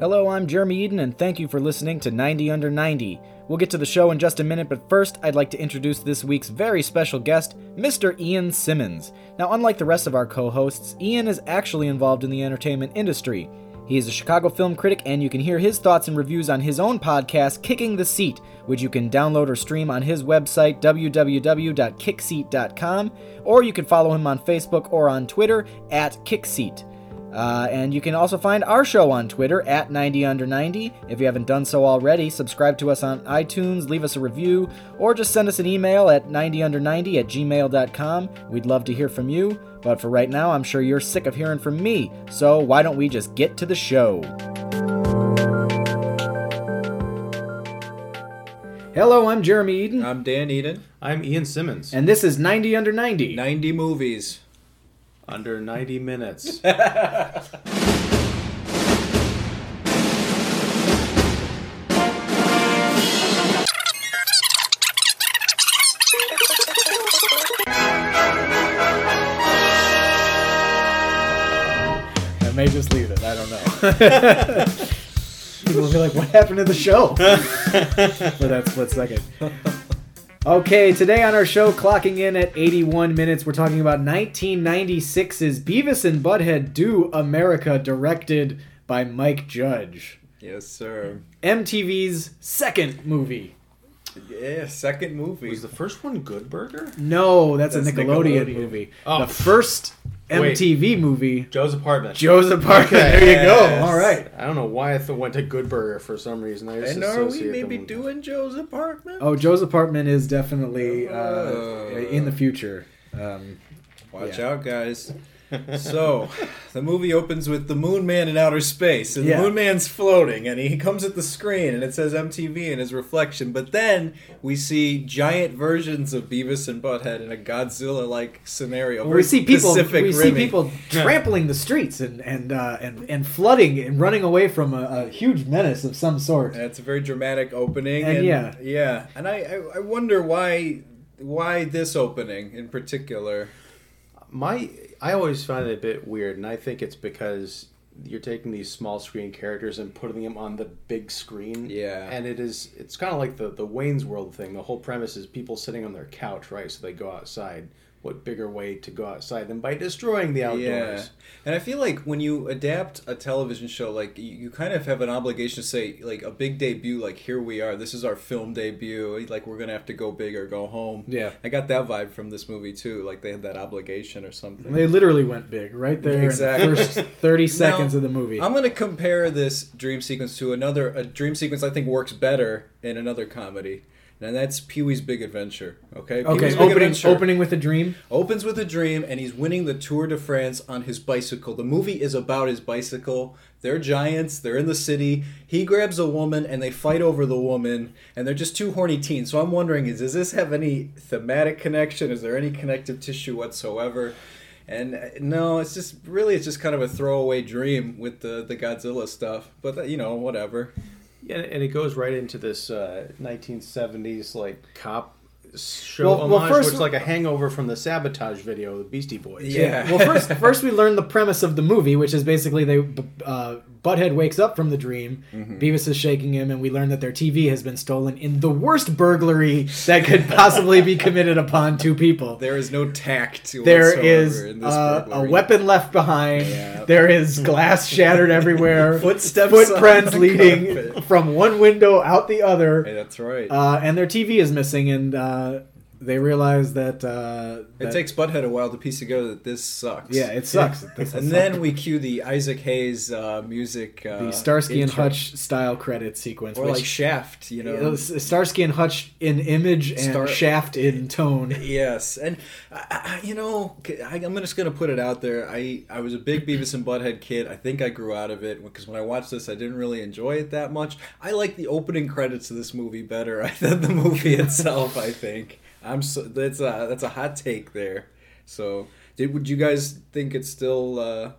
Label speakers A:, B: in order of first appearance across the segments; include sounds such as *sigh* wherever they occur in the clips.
A: Hello, I'm Jeremy Eden, and thank you for listening to 90 Under 90. We'll get to the show in just a minute, but first, I'd like to introduce this week's very special guest, Mr. Ian Simmons. Now, unlike the rest of our co hosts, Ian is actually involved in the entertainment industry. He is a Chicago film critic, and you can hear his thoughts and reviews on his own podcast, Kicking the Seat, which you can download or stream on his website, www.kickseat.com, or you can follow him on Facebook or on Twitter at Kickseat. Uh, and you can also find our show on Twitter at 90under90. If you haven't done so already, subscribe to us on iTunes, leave us a review, or just send us an email at 90under90 at gmail.com. We'd love to hear from you, but for right now, I'm sure you're sick of hearing from me, so why don't we just get to the show? Hello, I'm Jeremy Eden,
B: I'm Dan Eden.
C: I'm Ian Simmons.
A: and this is 90 Under 90.
B: 90 movies.
C: Under 90 minutes. *laughs*
A: I may just leave it. I don't know. *laughs* People will be like, "What happened to the show?" *laughs* For that split second. Okay, today on our show, clocking in at 81 minutes, we're talking about 1996's Beavis and Butthead Do America, directed by Mike Judge.
B: Yes, sir.
A: MTV's second movie.
B: Yeah, second movie.
C: Was the first one Good Burger?
A: No, that's, a Nickelodeon,
B: Nickelodeon.
A: movie.
C: Oh.
A: The first
C: Wait.
A: MTV movie,
C: Joe's Apartment.
A: Joe's Apartment.
C: Okay.
A: There you go. All right.
C: I don't know why I th- went to Good Burger for some reason. I just
B: and are we
C: associate
B: maybe
C: them-
B: doing Joe's apartment?
A: Oh, Joe's apartment is definitely uh,
B: Oh.
A: in the future. Um,
B: Watch
A: yeah.
B: out, guys. So, the movie opens with the Moon Man in outer space, and
A: Yeah.
B: the Moon Man's floating, and he comes at the screen, and it says MTV in his reflection. But then we see giant versions of Beavis and Butthead in a Godzilla-like scenario.
A: we see people.
B: Pacific
A: we see people trampling the streets and and uh, and and flooding and running away from a, a huge menace of some sort.
B: And it's a very dramatic opening.
A: And
B: And,
A: yeah.
B: yeah. And I, I, I wonder why why this opening in particular.
C: My, I always find it a bit weird, and I think it's because you're taking these small screen characters and putting them on the big screen.
B: Yeah.
C: And it is, it's kind of like the, the Wayne's World thing. The whole premise is people sitting on their couch, right? So they go outside. What bigger way to go outside than by destroying the outdoors?
B: Yeah.
C: outdoors?
B: And I feel like when you adapt a television show, like you, you kind of have an obligation to say, like a big debut, like here we are, this is our film debut, like we're gonna have to go big or go home.
A: Yeah.
B: I got that vibe from this movie too, like they had that obligation or something.
A: They literally went big right there
B: Exactly.
A: in the first *laughs* thirty seconds
B: Now,
A: of the movie.
B: I'm gonna compare this dream sequence to another a dream sequence I think works better in another comedy. And that's Pee Wee's Big Adventure. Okay.
A: okay,
B: Pee-wee's Big
A: opening
B: Adventure
A: opening with a dream.
B: opens with a dream, and he's winning the Tour de France on his bicycle. The movie is about his bicycle. They're giants. They're in the city. He grabs a woman, and they fight over the woman. And they're just two horny teens. So I'm wondering: is does this have any thematic connection? Is there any connective tissue whatsoever? And uh, no, it's just really it's just kind of a throwaway dream with the the Godzilla stuff. But uh, you know, whatever.
C: Yeah, and it goes right into this uh, 1970s like cop show
A: Well- well, first-
C: which is like a hangover from the sabotage video, the Beastie Boys.
B: Yeah.
A: Well, first, first we learn the premise of the movie, which is basically they uh, Butthead wakes up from the dream.
B: Mm-hmm.
A: Beavis is shaking him, and we learn that their TV has been stolen in the worst burglary *laughs* that could possibly be committed upon two people.
B: There is no tact.
A: There
B: this
A: uh, a weapon left behind.
B: Yeah.
A: There is glass shattered everywhere. *laughs*
B: Footsteps
A: footprints leading
B: carpet.
A: from one window out the other.
B: Hey, that's right.
A: Uh, and their TV is missing, and uh, they realize that, uh,
B: It takes Butthead a while to piece together that this sucks.
A: yeah, it sucks. *laughs*
B: And
A: is-
B: then we cue the Isaac Hayes uh, music. Uh,
A: the Starsky and. Hutch style credit sequence,
B: or
A: which
B: like Shaft, you know.
A: was Starsky and Hutch in image and
B: Star-
A: Shaft in tone. *laughs*
B: Yes, and I, I, you know, I, I'm just gonna put it out there. I I was a big Beavis and Butthead kid. I think I grew out of it because when I watched this, I didn't really enjoy it that much. I like the opening credits of this movie better *laughs* than the movie itself. I think I'm so that's a that's a hot take there. So, did would you guys think it's still? Uh,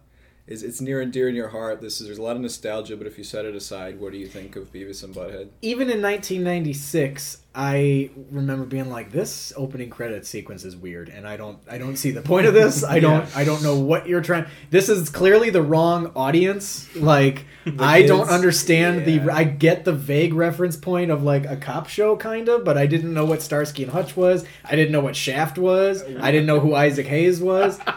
B: is it's near and dear in your heart? This is there's a lot of nostalgia, but if you set it aside, what do you think of Beavis and Butthead?
A: Even in 1996, I remember being like, "This opening credit sequence is weird, and I don't, I don't see the point of this. I don't, I don't know what you're trying. This is clearly the wrong audience. Like, *laughs* I don't understand
B: Yeah.
A: the. I get the vague reference point of like a cop show, kind of, but I didn't know what Starsky and Hutch was. I didn't know what Shaft was. I didn't know who Isaac Hayes was. *laughs*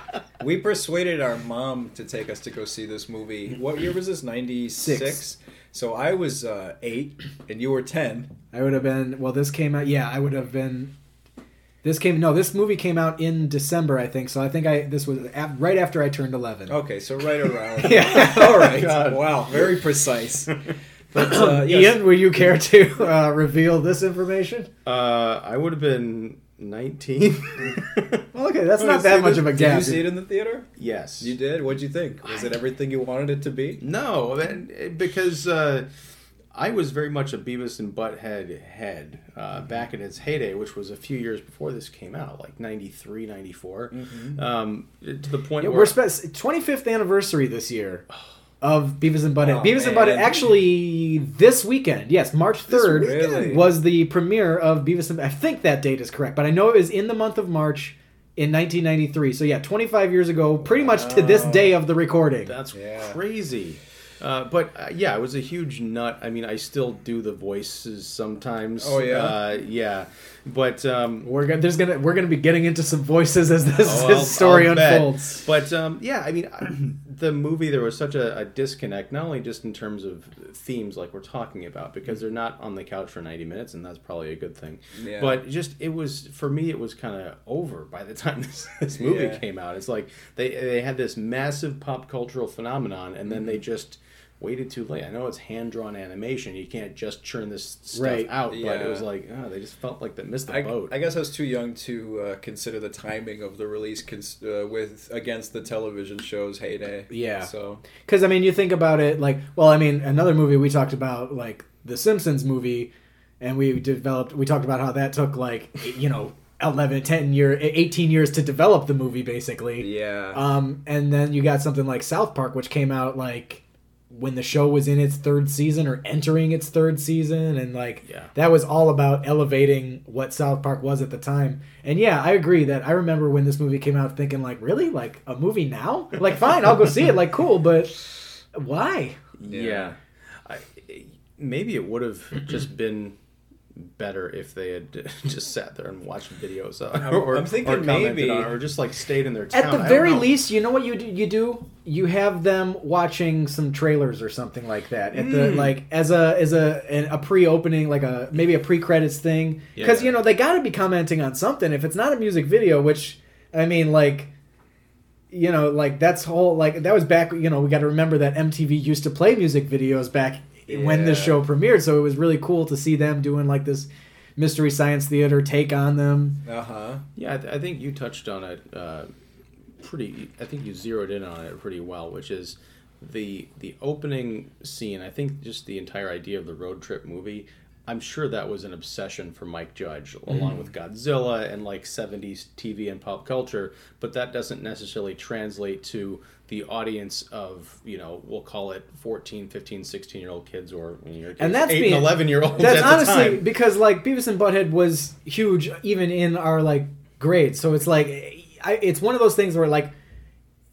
B: We persuaded our mom to take us to go see this movie. What year was this? Ninety
A: Six.
B: Six. So I was uh, eight, and you were ten.
A: I would have been. Well, this came out. Yeah, I would have been. This came no. This movie came out in December, I think. So I think I this was af- right after I turned eleven.
B: Okay, so right around. *laughs*
A: Yeah. *laughs*
B: All right.
C: God.
B: Wow, very precise. *laughs* But uh, yes,
A: Ian, will you care to uh, reveal this information?
C: Uh, I would have been 19.
A: Well, *laughs* okay, that's
B: Oh,
A: not that much
B: this-
A: of a gap.
B: Did you see it in the theater?
C: yes.
B: You did. What'd you think? Was it everything you wanted it to be?
C: No, and- because uh, I was very much a Beavis and Butthead head uh, back in its heyday, which was a few years before this came out, like 93, 94. Um, to the point
A: Yeah,
C: where
A: we're spe- 25th anniversary this year of Beavis and Butthead.
B: Oh,
A: Beavis and
B: man.
A: Butthead actually this weekend, yes, March 3rd was the premiere of Beavis and I think that date is correct, but I know it was in the month of March in 1993. So yeah, 25 years ago, pretty much to this day of the recording.
C: That's
B: Yeah.
C: crazy. Uh, but uh, yeah, I was a huge nut. I mean, I still do the voices sometimes.
B: Oh, yeah?
C: uh, yeah. But um,
A: We're gonna there's gonna we're gonna be getting into some voices as this,
C: Oh,
A: this
C: I'll-
A: story
C: I'll bet.
A: unfolds.
C: But um, yeah, I mean, *clears throat* the movie there was such a, a disconnect, not only just in terms of themes like we're talking about, because they're not on the couch for ninety minutes, and that's probably a good thing.
B: Yeah.
C: But just it was for me, it was kind of over by the *laughs* time this, this movie
B: Yeah.
C: came out. It's like they they had this massive pop cultural phenomenon, and then they just waited too late. I know it's hand drawn animation; you can't just churn this stuff
A: Right.
C: out. But
B: Yeah.
C: it was like oh, they just felt like they missed the
B: I,
C: boat.
B: I guess I was too young to uh, consider the timing of the release cons- uh, with against the television show's heyday.
A: Yeah.
B: So
A: Because I mean, you think about it like, well, I mean, another movie we talked about, like the Simpsons movie, and we developed, we talked about how that took like, you know, 11, 10 year, 18 years to develop the movie, basically.
B: yeah.
A: Um, and then you got something like South Park, which came out like when the show was in its third season or entering its third season, and like
C: Yeah.
A: that was all about elevating what South Park was at the time. And yeah, I agree that I remember when this movie came out thinking like, really, like a movie now? Like, fine, I'll go see it. Like, cool, but why?
C: Yeah. I, maybe it would have just been better if they had *laughs* just sat there and watched videos uh,
B: I'm-
C: or,
B: I'm thinking
C: or
B: maybe-
C: on or just like stayed in their town.
A: At the very
C: know.
A: least, you know what you do, you do? You have them watching some trailers or something like that. At the
C: Mm.
A: like as a as a an, a pre-opening like a maybe a pre-credits thing cuz
C: Yeah.
A: you know they got to be commenting on something if it's not a music video, which I mean like you know like that's whole like that was back you know we got to remember that MTV used to play music videos back when this show premiered so it was really cool to see them doing like this mystery science theater take on them
B: Uh huh.
C: Yeah, I, th- I think you touched on it uh, pretty. I think you zeroed in on it pretty well, which is the the opening scene. I think just the entire idea of the road trip movie. I'm sure that was an obsession for Mike Judge, along with Godzilla and like 70s TV and pop culture. But that doesn't necessarily translate to the audience of, you know, we'll call it 14, 15, 16 year old kids or in your case,
A: And that's
C: 8
A: being-
C: and 11 year olds.
A: That's
C: at the
A: honestly because like Beavis and Butthead was huge even in our like grades. So it's like I, it's one of those things where like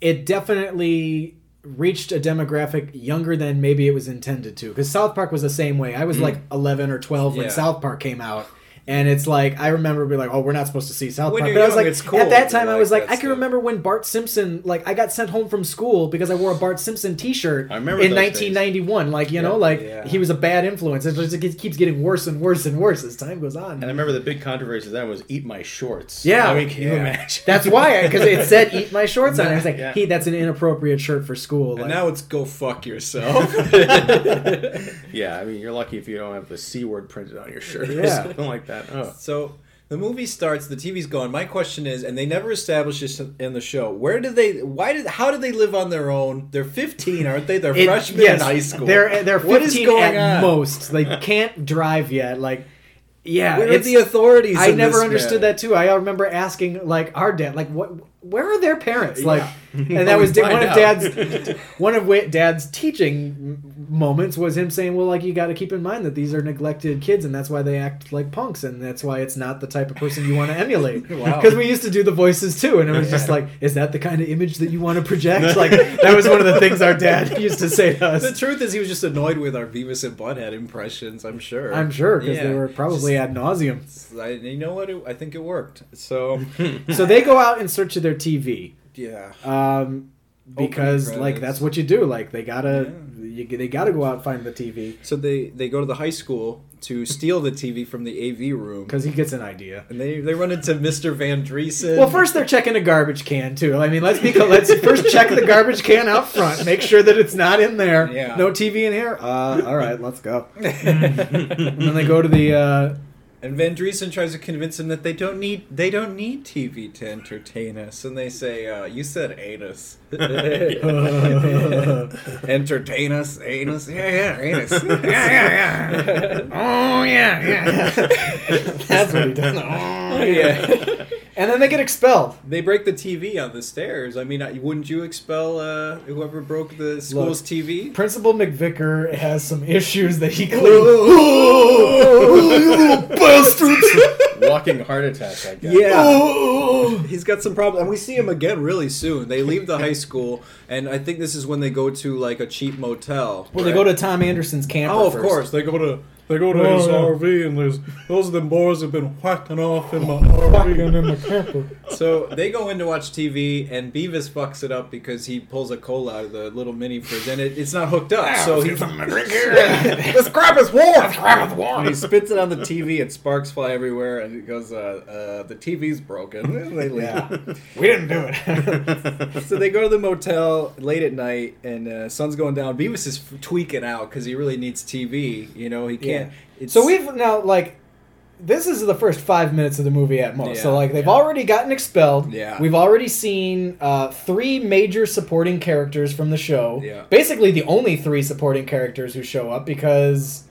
A: it definitely reached a demographic younger than maybe it was intended to. Because South Park was the same way. I was mm-hmm. like 11 or 12 when South Park came out. And it's like I remember being like, oh, we're not supposed to see South Park.
B: you're
A: But I was like,
B: it's cool
A: at that
B: to
A: time, I was like, I can
B: stuff.
A: remember when Bart Simpson, like, I got sent home from school because I wore a Bart Simpson T-shirt
C: I remember
A: in
C: those days.
A: 1991. Like, you know, like
B: Yeah.
A: he was a bad influence. It just it keeps getting worse and worse and worse as time goes on.
C: And I remember the big controversy then was eat my shorts.
A: Yeah.
C: I mean, can you imagine?
A: That's why, because it said "eat my shorts" on it. I was like,
C: Yeah.
A: "He, that's an inappropriate shirt for school."
B: And now it's go fuck yourself. *laughs* *laughs*
C: yeah, I mean, you're lucky if you don't have the C word printed on your shirt or
A: Yeah.
C: something like that. Oh.
B: So the movie starts. The TV's going. My question is, and they never established this in the show. Where did they? Why did? How did they live on their own? They're 15, aren't they? They're
A: it-
B: freshmen
A: yes,
B: in high school.
A: They're they're
B: What is
A: 15
B: going
A: at
B: on?
A: most. They can't drive yet. Like, yeah,
B: Where are the authorities?
A: I never understood
B: man?
A: that too. I remember asking like our dad, like, what? Where are their parents?
B: Yeah.
A: Like, *laughs* and that was one of
B: out.
A: Dad's *laughs* one of Dad's teaching moments was him saying, "Well, like you got to keep in mind that these are neglected kids, and that's why they act like punks, and that's why it's not the type of person you want to emulate." *laughs*
B: Wow.
A: Because we used to do the voices too, and it was just like, "Is that the kind of image that you want to project?" Like that was one of the things our dad used to say to us.
B: The truth is, he was just annoyed with our Beavis and Butthead impressions. I'm sure.
A: I'm sure because they were probably ad nauseum.
B: I, you know what? It, I think it worked. So
A: So they go out in search of their TV.
B: Yeah.
A: um, because like that's what you do. Like they gotta, you, they gotta go out and find the TV
B: So they they go to the high school to steal the TV from the AV room,
A: because he gets an idea.
B: and they they run into Mr. Van Driessen.
A: Well, first they're checking a garbage can too. I mean, let's be let's first check the garbage can out front, make sure that it's not in there.
B: Yeah.
A: No TV in here. Uh, all right, let's go. *laughs* and then they go to the. Uh,
B: And Van Driessen tries to convince him that they don't need they don't need TV to entertain us, and they say, uh, "You said anus, *laughs* entertain us, anus, yeah, yeah, anus, yeah, yeah, yeah." *laughs*
A: oh yeah, yeah. That's what he does. *laughs* Oh yeah. And then they get expelled.
B: They break the TV on the stairs. I mean, wouldn't you expel uh, whoever broke the school's TV?
A: Principal McVicker has some issues that he clearly. bastards! *laughs*
C: Walking heart attack. I guess.
B: Yeah. He's got some problems. And we see him again really soon. They leave the high school, and I think this is when they go to like a cheap motel.
A: Well, they go to Tom Anderson's camper.
B: Oh, of
A: first.
B: course. They go to they go to
A: Oh,
B: his
A: yeah.
B: RV, and there's those of them boys have been whacking off in my RV.
A: And in the camper.
B: So they go in to watch TV, and Beavis fucks it up because he pulls a cola out of the little mini fridge, and it, it's not hooked up. so he this crap is warm. This crap is warm. And he spits it on the TV, and sparks fly everywhere, and he goes, uh, uh, "The TV's broken." They leave.
A: Yeah, we didn't do it. *laughs*
B: So they go to the motel late at night, and uh, sun's going down. Beavis is tweaking out because he really needs TV. You know, he can't. It's,
A: so we've now like. This is the first five minutes of the movie at most. so like they've
B: yeah.
A: already gotten expelled.
B: Yeah.
A: We've already seen uh, three major supporting characters from the show.
B: Yeah.
A: Basically the only three supporting characters who show up because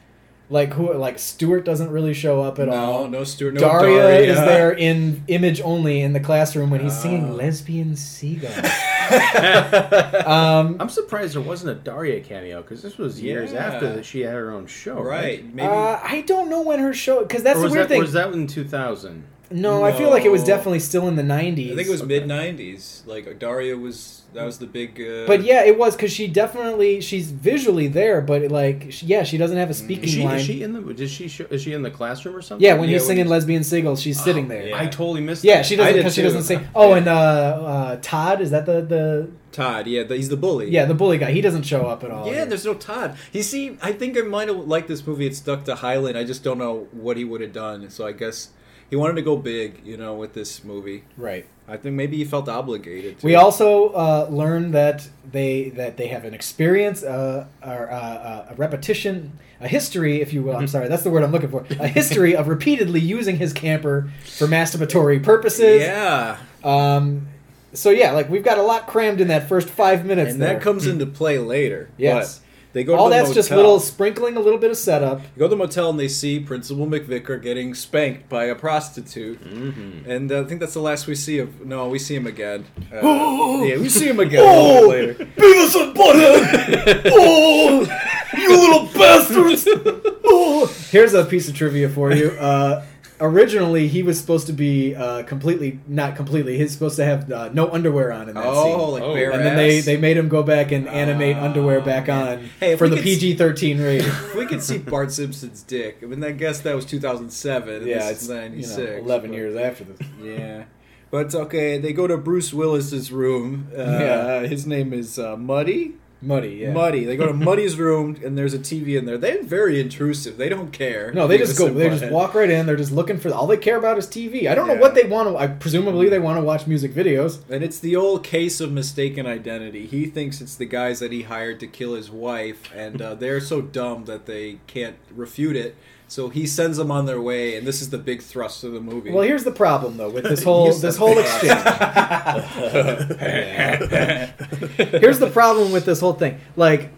A: like who like Stuart doesn't really show up at
B: no,
A: all.
B: no Stuart, no
A: Daria,
B: Daria,
A: is there in image only in the classroom when he's
B: Oh.
A: singing lesbian seagull. *laughs* *laughs* um,
C: I'm surprised there wasn't a Daria cameo because this was years
B: Yeah.
C: after that she had her own show.
B: Right, maybe.
A: uh, I don't know when her show because that's
C: Or
A: the
C: was
A: weird
C: that,
A: thing.
C: was that in 2000?
A: No, I feel like it was definitely still in the '90s.
B: I think it was
C: Okay.
B: mid '90s. Like Daria was that was the big. Uh,
A: But yeah, it was because she definitely she's visually there, but like she, yeah, she doesn't have a speaking
C: Is she,
A: line.
C: is she in the? Did she? Show, is she in the classroom or something?
A: yeah, when
B: Yeah,
A: he's
B: when
A: singing
B: he's-
A: lesbian seagulls, she's sitting there.
B: yeah.
C: I totally missed.
A: Yeah,
C: that.
A: she doesn't because she doesn't sing. *laughs* Oh, and uh, uh, Todd is that the the
B: Todd, yeah, the, he's the bully.
A: yeah the bully guy? He doesn't show up at all.
B: Yeah, there's no Todd. You see, I think I might have liked this movie. It stuck to Highland. I just don't know what he would have done. So I guess he wanted to go big, you know, with this movie.
A: right.
B: I think maybe he felt obligated. To.
A: We also uh, learned that they that they have an experience, uh, or uh, uh, a repetition, a history, if you will. I'm sorry, that's the word I'm looking for. A history of repeatedly using his camper for masturbatory purposes.
B: Yeah,
A: Um, so yeah, like we've got a lot crammed in that first five minutes.
B: and
A: there.
B: that comes into play later.
A: Yes.
B: But they go.
A: All
B: to the
A: that's just little sprinkling, a little bit of setup.
B: They go to the motel and they see Principal McVicker getting spanked by a prostitute,
C: Mm-hmm.
B: and uh, I think that's the last we see of. No, we see him again. Uh, *gasps* yeah, we see him again a
A: Oh!
B: little bit later.
A: Beavis and Butthead! *laughs* oh, you little bastards! *laughs* Oh. Here's a piece of trivia for you. Uh, originally, he was supposed to be uh, completely, not completely. He's supposed to have uh, no underwear on in that
B: Oh,
A: scene.
B: like
C: Oh.
B: bare
A: And then they, they made him go back and animate
B: Oh,
A: underwear back
B: man.
A: on
B: Hey,
A: for the PG thirteen rating. *laughs*
B: We could see Bart Simpson's dick. I mean, I guess that was 2007.
A: yeah,
B: this
A: it's
B: is
A: you
B: 96.
A: know, eleven
B: but-
A: years after this. *laughs*
B: Yeah. But okay, they go to Bruce Willis's room. Uh,
A: Yeah.
B: His name is uh, Muddy.
A: Muddy, yeah.
B: Muddy. They go to *laughs* Muddy's room, and there's a TV in there. They're very intrusive. They don't care.
A: No, they just go. They just walk right in. They're just looking for. All they care about is TV. I don't know what they want to. I presumably they want to watch music videos.
B: And it's the old case of mistaken identity. He thinks it's the guys that he hired to kill his wife, and uh, they're so dumb that they can't refute it. So he sends them on their way, and this is the big thrust of the movie.
A: Well, here's the problem though with this *laughs* whole this whole exchange. *laughs* here's the problem with this whole thing. Like,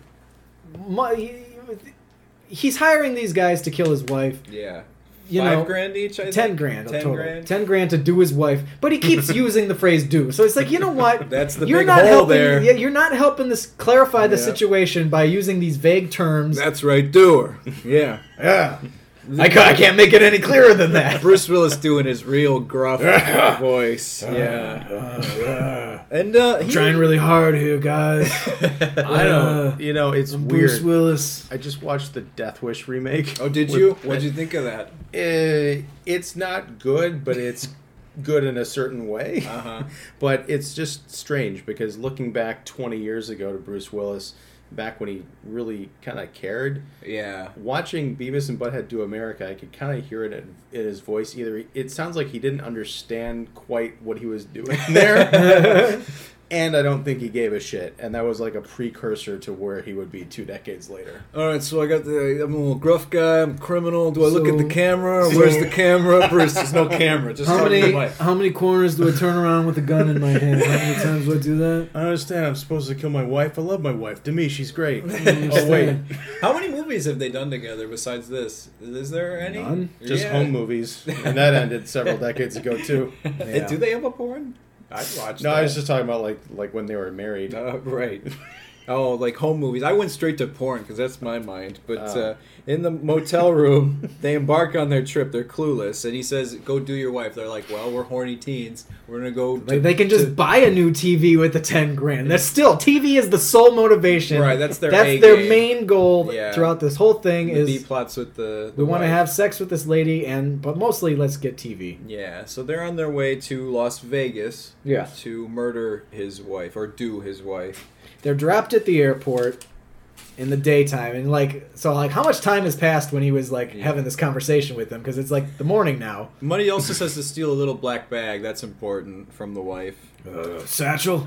A: he's hiring these guys to kill his wife.
B: yeah.
A: you
B: Five
A: know,
B: grand each. I
A: ten
B: think?
A: grand,
B: Ten
A: total.
B: grand.
A: ten grand to do his wife, but he keeps *laughs* using the phrase "do." So it's like, you know what?
B: That's the
A: you're
B: big
A: not
B: hole
A: helping.
B: there.
A: Yeah, you're not helping this clarify the
B: Yeah.
A: situation by using these vague terms.
B: That's right, doer. Yeah.
A: yeah, I, ca- I can't make it any clearer than that. *laughs*
B: Bruce Willis doing his real gruff *laughs* voice. Yeah. And uh, he,
A: Trying really hard here, guys. *laughs*
C: I don't. You know, it's
A: Bruce
C: weird.
A: Willis.
C: I just watched the Death Wish remake.
B: Oh, did you? What'd you think of that?
C: Uh, it's not good, but it's good in a certain way.
B: Uh huh.
C: But it's just strange because looking back 20 years ago to Bruce Willis, back when he really kind of cared,
B: Yeah.
C: watching Beavis and Butthead do America, I could kind of hear it in, in his voice. Either it sounds like he didn't understand quite what he was doing *laughs* there, *laughs* and I don't think he gave a shit. And that was like a precursor to where he would be two decades later.
B: All right, so I got the. I'm a little gruff guy. I'm a criminal. Do I look at the camera?
A: so- *laughs*
B: Where's the camera? Bruce, there's no camera. Just
A: How
B: talk to the
A: many
B: mic.
A: how many corners do I turn around with a gun in my hand? How many times do I do that?
C: I understand. I'm supposed to kill my wife. I love my wife. To me, she's great. *laughs*
B: Oh wait, how many movies have they done together besides this? Is there any?
A: None.
C: Just
B: Yeah.
C: home movies, and that ended several decades ago too. *laughs*
A: Yeah.
B: Do they have a porn? I'd watch.
C: No,
B: that.
C: I was just talking about like like when they were married.
B: Uh, right. *laughs* Oh, like home movies. I went straight to porn because that's my mind. But
C: Oh.
B: uh, in the motel room, *laughs* they embark on their trip. They're clueless, and he says, "Go do your wife." They're like, "Well, we're horny teens. We're gonna go." to-
A: Like they can just
B: to-
A: buy a new TV with the ten grand. That's still TV is the sole motivation.
B: Right, that's their
A: That's their
B: game.
A: main goal
B: Yeah.
A: throughout this whole thing
B: the B
A: is
B: plots with the.
A: we want to have sex with this lady and but mostly let's get TV.
B: Yeah, so they're on their way to Las Vegas
A: Yeah.
B: to murder his wife or do his wife.
A: They're dropped at the airport in the daytime and like so like how much time has passed when he was like
B: Yeah.
A: having this conversation with them because it's like the morning now.
B: Muddy also says to steal a little black bag. That's important from the wife.
A: Uh, satchel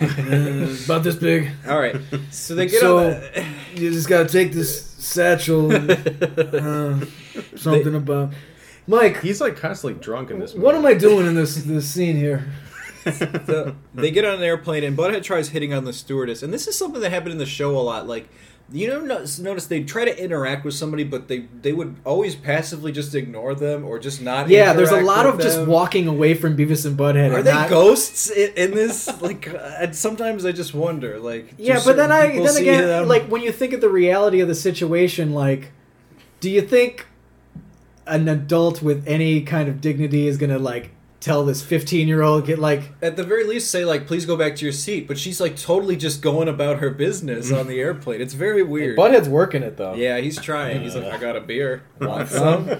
A: Uh, about this big.
B: All right, so they get
A: So-
B: on. The,
A: You just gotta take this satchel. uh, *laughs* something about Mike.
C: He's like constantly drunk in this. Movie.
A: What am I doing in this this scene here?
B: The, they get on an airplane and Butthead tries hitting on the stewardess, and this is something that happened in the show a lot. Like, you know, notice, notice they try to interact with somebody, but they they would always passively just ignore them or just not.
A: Yeah, there's a lot of just walking away from Beavis and Butthead.
B: Are
A: and
B: they
A: not-
B: ghosts in, in this? *laughs* Like, uh, and sometimes I just wonder. Like,
A: Yeah, but then I then again,
B: them?
A: like when you think of the reality of the situation, like, do you think an adult with any kind of dignity is gonna like tell this 15 year old get like
B: at the very least say like, please go back to your seat. But she's like totally just going about her business on the *laughs* airplane. It's very weird.
A: Butthead's working it though.
B: yeah, he's trying. He's like, I got a beer. Want *laughs*
A: some?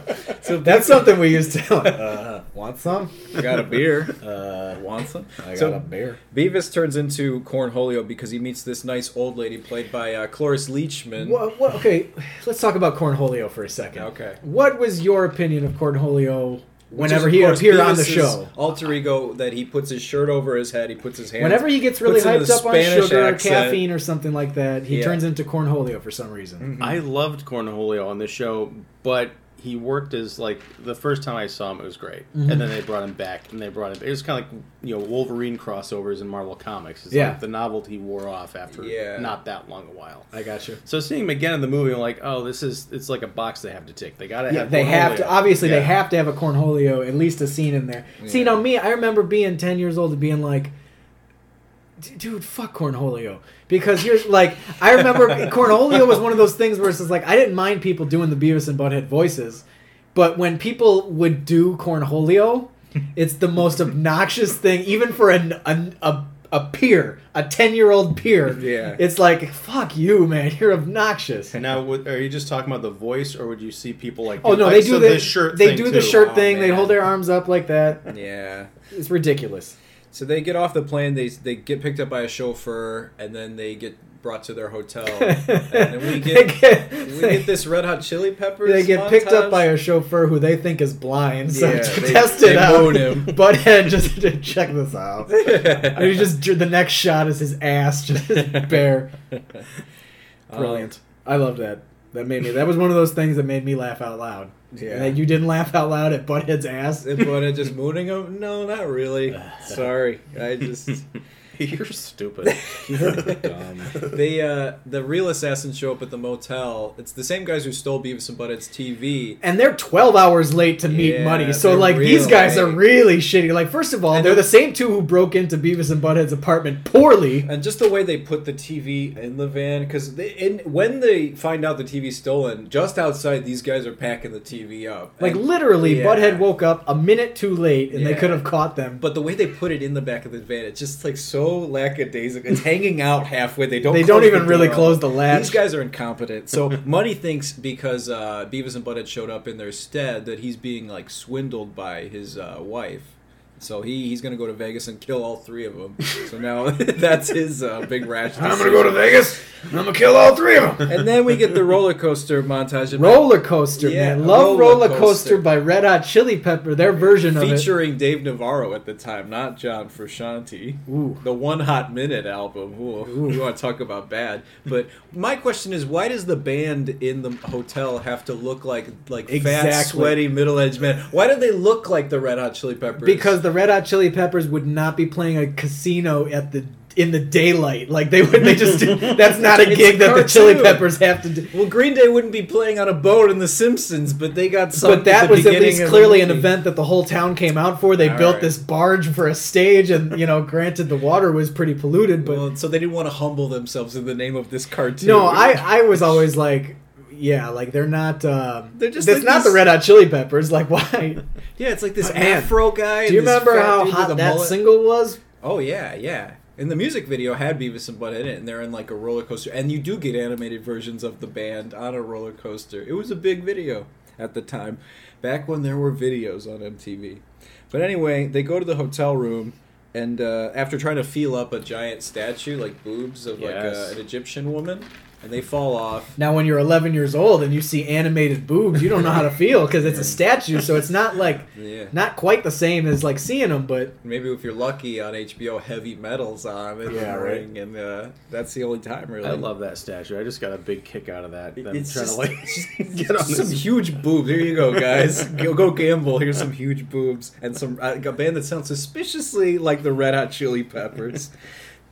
B: so
A: That's something we used to. *laughs* Uh, want some?
B: I got a beer.
A: Uh,
B: Want some?
A: I got
B: So-
A: a beer.
B: Beavis turns into Cornholio because he meets this nice old lady played by uh, Cloris Leachman.
A: What, what, okay, let's talk about Cornholio for a second.
B: Okay.
A: What was your opinion of Cornholio whenever he
B: course,
A: appeared on the show?
B: Alter ego that he puts his shirt over his head, he puts his hands.
A: Whenever he gets really hyped
B: a
A: up on
B: Spanish
A: sugar or caffeine or something like that, he
B: Yeah.
A: turns into Cornholio for some reason. Mm-hmm.
C: I loved Cornholio on this show, but he worked as like the first time I saw him, it was great,
A: Mm-hmm.
C: and then they brought him back, and they brought him. It was kind of like you know Wolverine crossovers in Marvel Comics. It's
A: Yeah.
C: like the novelty wore off after
B: Yeah.
C: not that long a while.
A: I got you.
C: So seeing him again in the movie, I'm like, oh, this is it's like a box they have to tick. They gotta
A: Yeah,
C: have.
A: they have to.
C: Cornholio.
A: Obviously, they have to have a Cornholio, at least a scene in there. See, now me, I remember being ten years old and being like, "D- "Dude, fuck Cornholio," because you're like, I remember *laughs* Cornholio was one of those things where it's just like I didn't mind people doing the Beavis and Butthead voices, but when people would do Cornholio, it's the most obnoxious thing, even for an, a a a peer, a ten year old peer.
B: Yeah.
A: it's like fuck you, man. You're obnoxious.
C: And now, are you just talking about the voice, or would you see people like?
A: Oh no,
C: like,
A: they do
C: so
A: the,
C: this shirt.
A: They
C: thing,
A: do the shirt
B: Oh,
A: thing. They hold their arms up like that.
B: Yeah.
A: It's ridiculous.
B: So they get off the plane. They they get picked up by a chauffeur, and then they get brought to their hotel. *laughs* and then we get
A: get,
B: we
A: they,
B: get this Red Hot Chili Peppers.
A: they get picked up by a chauffeur who they think is blind. So
B: Yeah,
A: to
B: they-
A: test
B: they
A: it out,
B: moon him. *laughs*
A: Butthead just to check this out. *laughs* and he just the next shot is his ass just bare.
B: Um,
A: Brilliant. I love that. That made me. That was one of those things that made me laugh out loud.
B: Yeah.
A: That you didn't laugh out loud at Butthead's ass.
B: And Butthead just mooning him? No, not really. *sighs* Sorry. I just *laughs* *laughs*
C: You're stupid. *laughs* Dumb.
B: they uh, the real assassins show up at the motel. It's the same guys who stole Beavis and Butthead's TV.
A: And they're 12 hours late to meet
B: Yeah,
A: money. So,
B: they're
A: like, these
B: real
A: guys are
B: late.
A: really shitty. Like, first of all,
B: And
A: they're
B: the-
A: the same two who broke into Beavis and Butthead's apartment poorly.
B: And just the way they put the TV in the van, because in when they find out the TV's stolen, just outside these guys are packing the TV up.
A: Like,
B: And-
A: literally,
B: yeah.
A: Butthead woke up a minute too late and they
B: Yeah.
A: could have caught them.
B: But the way they put it in the back of the van, it's just like so lackadaisical. It's hanging out halfway. They don't.
A: They don't
B: the
A: even really close the latch.
B: These guys are incompetent. So *laughs* Muddy thinks because uh, Beavis and Butthead showed up in their stead that he's being like swindled by his uh, wife. So he, he's gonna go to Vegas and kill all three of them. So now *laughs* that's his uh, big rash. decision.
A: Vegas and I'm gonna kill all three of them.
B: And then we get the roller coaster montage. of-
A: Roller coaster,
B: Yeah,
A: man. Love
B: roller
A: roller,
B: coaster.
A: coaster. by Red Hot Chili Pepper, their version of it.
B: featuring Dave Navarro at the time, not John Frusciante.
A: Ooh.
B: The One Hot Minute album. Ooh, We want to talk about bad. But my question is, why does the band in the hotel have to look like like fat, sweaty, middle-aged men? Why do they look like the Red Hot Chili Peppers?
A: Because the Red Hot Chili Peppers would not be playing a casino at the in the daylight. Like they would, they just *laughs* that's not a gig
B: a
A: that the Chili. Peppers have to do.
B: well, Green Day wouldn't be playing on a boat in The Simpsons, but they got some.
A: But that
B: at
A: was at least clearly an event that the whole town came out for. They
B: All
A: built
B: right.
A: this barge for a stage, and you know, granted the water was pretty polluted, but
B: Well, so they didn't want to humble themselves in the name of this cartoon.
A: no, I I was always like. Yeah, like they're not. Um,
B: They're just
A: It's
B: like
A: not
B: these-
A: the Red Hot Chili Peppers. Like, *laughs* why?
B: Yeah, it's like this
A: Man.
B: Afro guy.
A: Do you remember how
B: dude
A: hot
B: a
A: that
B: mullet.
A: single was?
B: Oh yeah, yeah. And the music video had Beavis and Butt in it, and they're in like a roller coaster, and you do get animated versions of the band on a roller coaster. It was a big video at the time, back when there were videos on MTV. But anyway, they go to the hotel room, and uh, after trying to feel up a giant statue, like boobs of like
C: Yes.
B: a, an Egyptian woman, and they fall off.
A: Now, when you're 11 years old and you see animated boobs, you don't know how to feel because it's a statue, so it's not like
B: Yeah.
A: not quite the same as like seeing them. But
B: Maybe if you're lucky on HBO, heavy metals on in
A: Yeah,
B: the
A: right.
B: ring, and uh, that's the only time really.
C: I love that statue. I just got a big kick out of that. Them
B: It's
C: trying
B: just,
C: to like *laughs* *laughs* get on
B: some
C: this.
B: huge boobs. Here you go, guys. *laughs* go go gamble. Here's some huge boobs and some uh, a band that sounds suspiciously like the Red Hot Chili Peppers.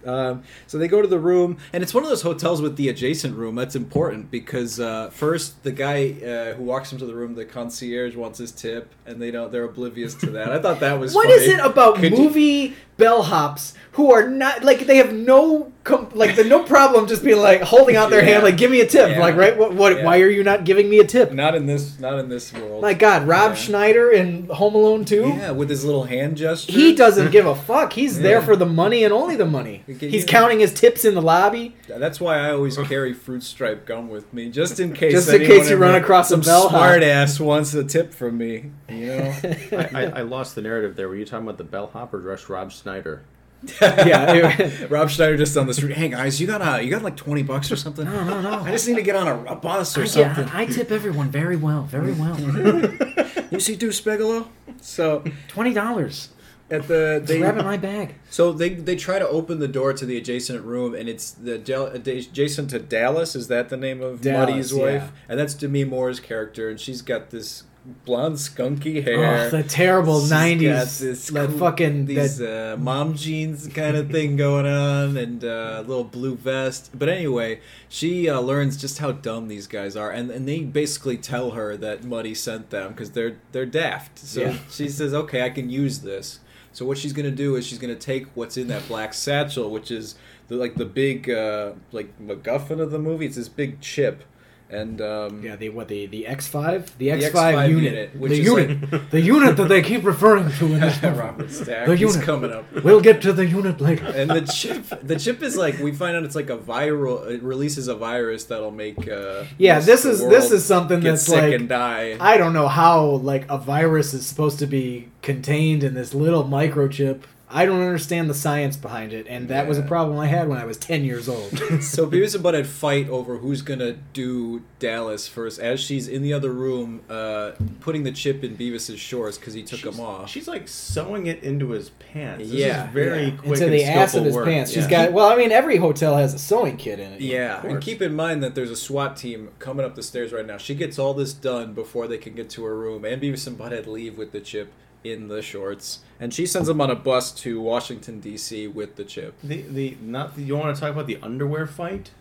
B: Um, so they go to the room, and it's one of those hotels with the adjacent room. That's important because uh, first the guy uh, who walks into the room, the concierge, wants his tip, and they don't. They're oblivious to that. I thought that was
A: what
B: funny.
A: is it about
B: Could you-
A: movie bellhops who are not like they have no com- like the no problem just being like holding out their
B: Yeah.
A: hand like give me a tip
B: Yeah.
A: like right what, what
B: Yeah.
A: why are you not giving me a tip?
B: Not in this. Not in this world.
A: My God, Rob
B: Yeah.
A: Schneider in Home Alone 2?
B: yeah, with his little hand gesture.
A: He doesn't give a fuck. He's there for the money and only the money. He's
B: yeah.
A: counting his tips in the lobby.
B: That's why I always carry fruit stripe gum with me, just in case.
A: Just in case you run across a
B: some
A: bellhop.
B: smart ass wants a tip from me. You know. *laughs*
C: I, I, *laughs* I lost the narrative there. Were you talking about the bellhop or just Rob Schneider? *laughs*
A: Yeah. *laughs*
B: Rob Schneider just on the street. Hey guys, you got a you got like twenty bucks or something?
A: No, no, no.
B: I just need to get on a, a bus or
A: I,
B: something.
A: I tip everyone very well, very well. *laughs*
B: You see Deuce Bigalow? So
A: Twenty dollars.
B: at the they
A: Grab in my bag.
B: so they they try to open the door to the adjacent room and it's the adjacent to Dallas. Is that the name of
A: Dallas,
B: Muddy's wife?
A: yeah.
B: And that's Demi Moore's character, and she's got this blonde skunky hair.
A: Oh, the terrible
B: She's
A: '90s.
B: this
A: that
B: cool-
A: fucking
B: these
A: that,
B: uh, mom jeans kind of thing going on, and uh, little blue vest. But anyway, she uh, learns just how dumb these guys are, and and they basically tell her that Muddy sent them because they're they're daft. So
A: Yeah.
B: she says, "Okay, I can use this." So what she's gonna do is she's gonna take what's in that black satchel, which is the, like the big uh, like MacGuffin of the movie. It's this big chip, and um,
A: yeah, the what the the X five, the X five unit,
B: unit, which
A: the
B: is
A: unit, *laughs* the unit that they keep referring to in this. *laughs*
B: Robert Stack,
A: The unit.
B: coming up.
A: We'll get to the unit later.
B: and the chip the chip is like we find out it's like a viral it releases a virus that'll make uh
A: Yeah, this is this is something that's like
B: and die
A: I don't know how like a virus is supposed to be contained in this little microchip. I don't understand the science behind it, and that was a problem I had when I was ten years old. *laughs*
B: so Beavis and Butthead fight over who's gonna do Dallas first as she's in the other room uh putting the chip in Beavis's shorts because he took
C: she's,
B: them off
C: She's like sewing it into his pants. This
B: Yeah,
C: is very
B: yeah.
C: quick
A: Into the ass of his
C: work.
A: pants. She's
C: Yeah.
A: got well, I mean, every hotel has a sewing kit in it.
B: yeah, and keep in mind that there's a SWAT team coming up the stairs right now. She gets all this done before they can get to her room, and Beavis and Butthead leave with the chip. In the shorts, and she sends him on a bus to Washington D.C. with the chip.
C: The the not the, you want to talk about the underwear fight? *laughs*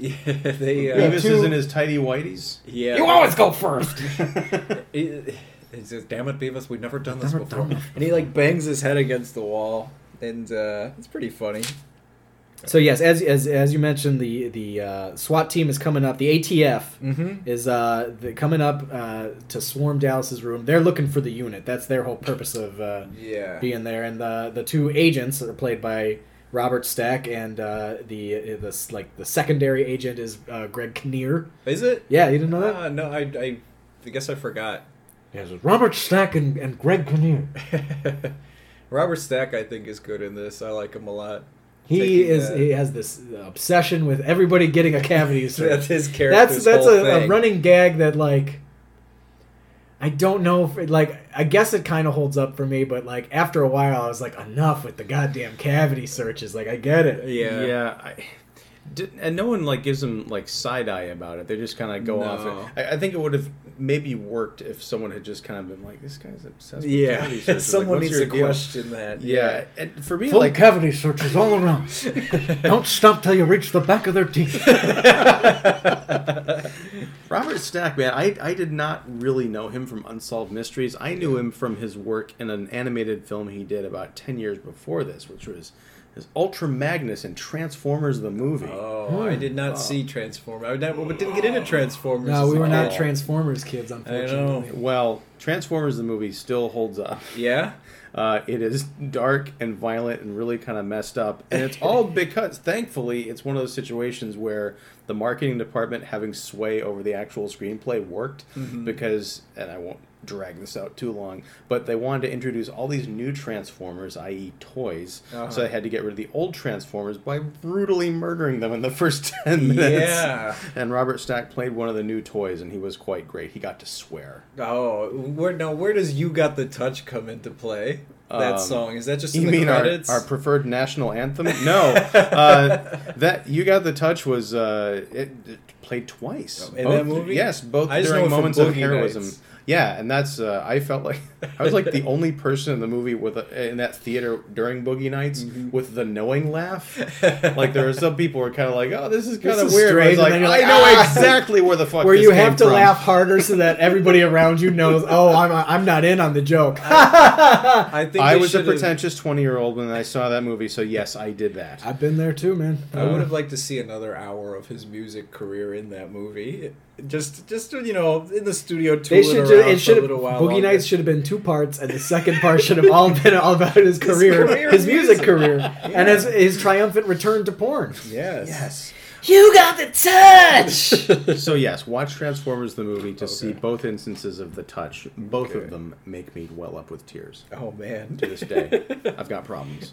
B: Yeah, they. Uh,
C: Beavis
A: two-
C: is in his tidy whiteies.
B: yeah.
A: You always go first. *laughs*
B: He, he says, "Damn it, Beavis, we've never done this before." And he like bangs his head against the wall, and uh, it's pretty funny.
A: So yes, as as as you mentioned, the the uh, SWAT team is coming up. The ATF
B: Mm-hmm.
A: is uh, the, coming up uh, to swarm Dallas's room. They're looking for the unit. That's their whole purpose of uh,
B: Yeah.
A: being there. And the the two agents are played by Robert Stack, and uh, the the like the secondary agent is uh, Greg Kinnear.
B: Is it?
A: Yeah, you didn't know that?
B: No, I, I, I guess I forgot.
A: It's Robert Stack and, and Greg Kinnear. *laughs*
B: Robert Stack, I think, is good in this. I like him a lot.
A: He is
B: that-
A: he has this obsession with everybody getting a cavity *laughs* search.
B: That's his character.
A: that's that's a, a running gag that like I don't know if it, like I guess it kind of holds up for me, but like after a while I was like enough with the goddamn cavity searches. Like I get it.
B: Yeah.
C: yeah. I, did, and no one like gives him like side eye about it. They just kind of go
B: No.
C: off it. I, I think it would have maybe worked if someone had just kind of been like, "This guy's obsessed." With
B: Yeah.
C: cavity searches. Like, *laughs*
B: Someone
C: what's
B: needs to
C: deal?"
B: question that.
C: Yeah, and for me,
A: Full
C: like
A: cavity searches all around. *laughs* don't stop till you reach the back of their teeth. *laughs*
C: Robert Stack, man, I, I did not really know him from Unsolved Mysteries. I knew him from his work in an animated film he did about 10 years before this, which was his Ultra Magnus and Transformers the movie.
B: Oh, I did not
C: Oh.
B: see Transformers. I never, but didn't get into Transformers.
A: no, we were not
B: kid.
A: Transformers kids, unfortunately.
C: Well, Transformers the movie still holds up.
B: Yeah.
C: Uh, it is dark and violent and really kind of messed up. And it's *laughs* all because, thankfully, it's one of those situations where the marketing department having sway over the actual screenplay worked because, and I won't drag this out too long, but they wanted to introduce all these new Transformers, i.e., toys.
B: Uh-huh.
C: So they had to get rid of the old Transformers by brutally murdering them in the *laughs* first 10 minutes.
B: Yeah.
C: And Robert Stack played one of the new toys, and he was quite great. He got to swear.
B: Oh, where now? Where does "You Got the Touch" come into play? That
C: Um,
B: song is that just in
C: You
B: the
C: mean our, our preferred national anthem? *laughs* No, uh, that you got the touch was uh, it, it played twice
B: in
C: Both-
B: that movie?
C: Yes, both during moments of heroism.
B: Nights.
C: Yeah, and that's uh, I felt like *laughs* I was like the *laughs* only person in the movie with a, in that theater during Boogie Nights
B: Mm-hmm.
C: with the knowing laugh. *laughs* like there were some people who were kind of like, "Oh, this is kind of weird." but I
A: strange,
C: was
A: and
C: like, I know
A: "Ah."
C: exactly where the fuck
A: Where
C: this
A: you
C: came
A: have to
C: from.
A: laugh harder so that everybody around you knows, oh, I'm I'm not in on the joke.
B: I think
C: I was a
B: should've-
C: pretentious twenty-year-old when I saw that movie, so yes, I did that.
A: I've been there too, man.
B: I would have liked to see another hour of his music career in that movie. Just, just you know, in the studio
A: They
B: tooling
A: should.
B: around
A: Ju- it should
B: a
A: have.
B: while.
A: Boogie
B: longer.
A: Nights should have been two parts, and the second part should have all been all about his *laughs* career,
B: career
A: his music
B: music.
A: career, and his his triumphant return to porn.
B: Yes.
C: Yes.
A: You got the touch. *laughs*
C: So yes, watch Transformers the movie to see both instances of the touch. Both
B: Okay.
C: of them make me well up with tears
B: Oh man.
C: to this day. *laughs* I've got problems.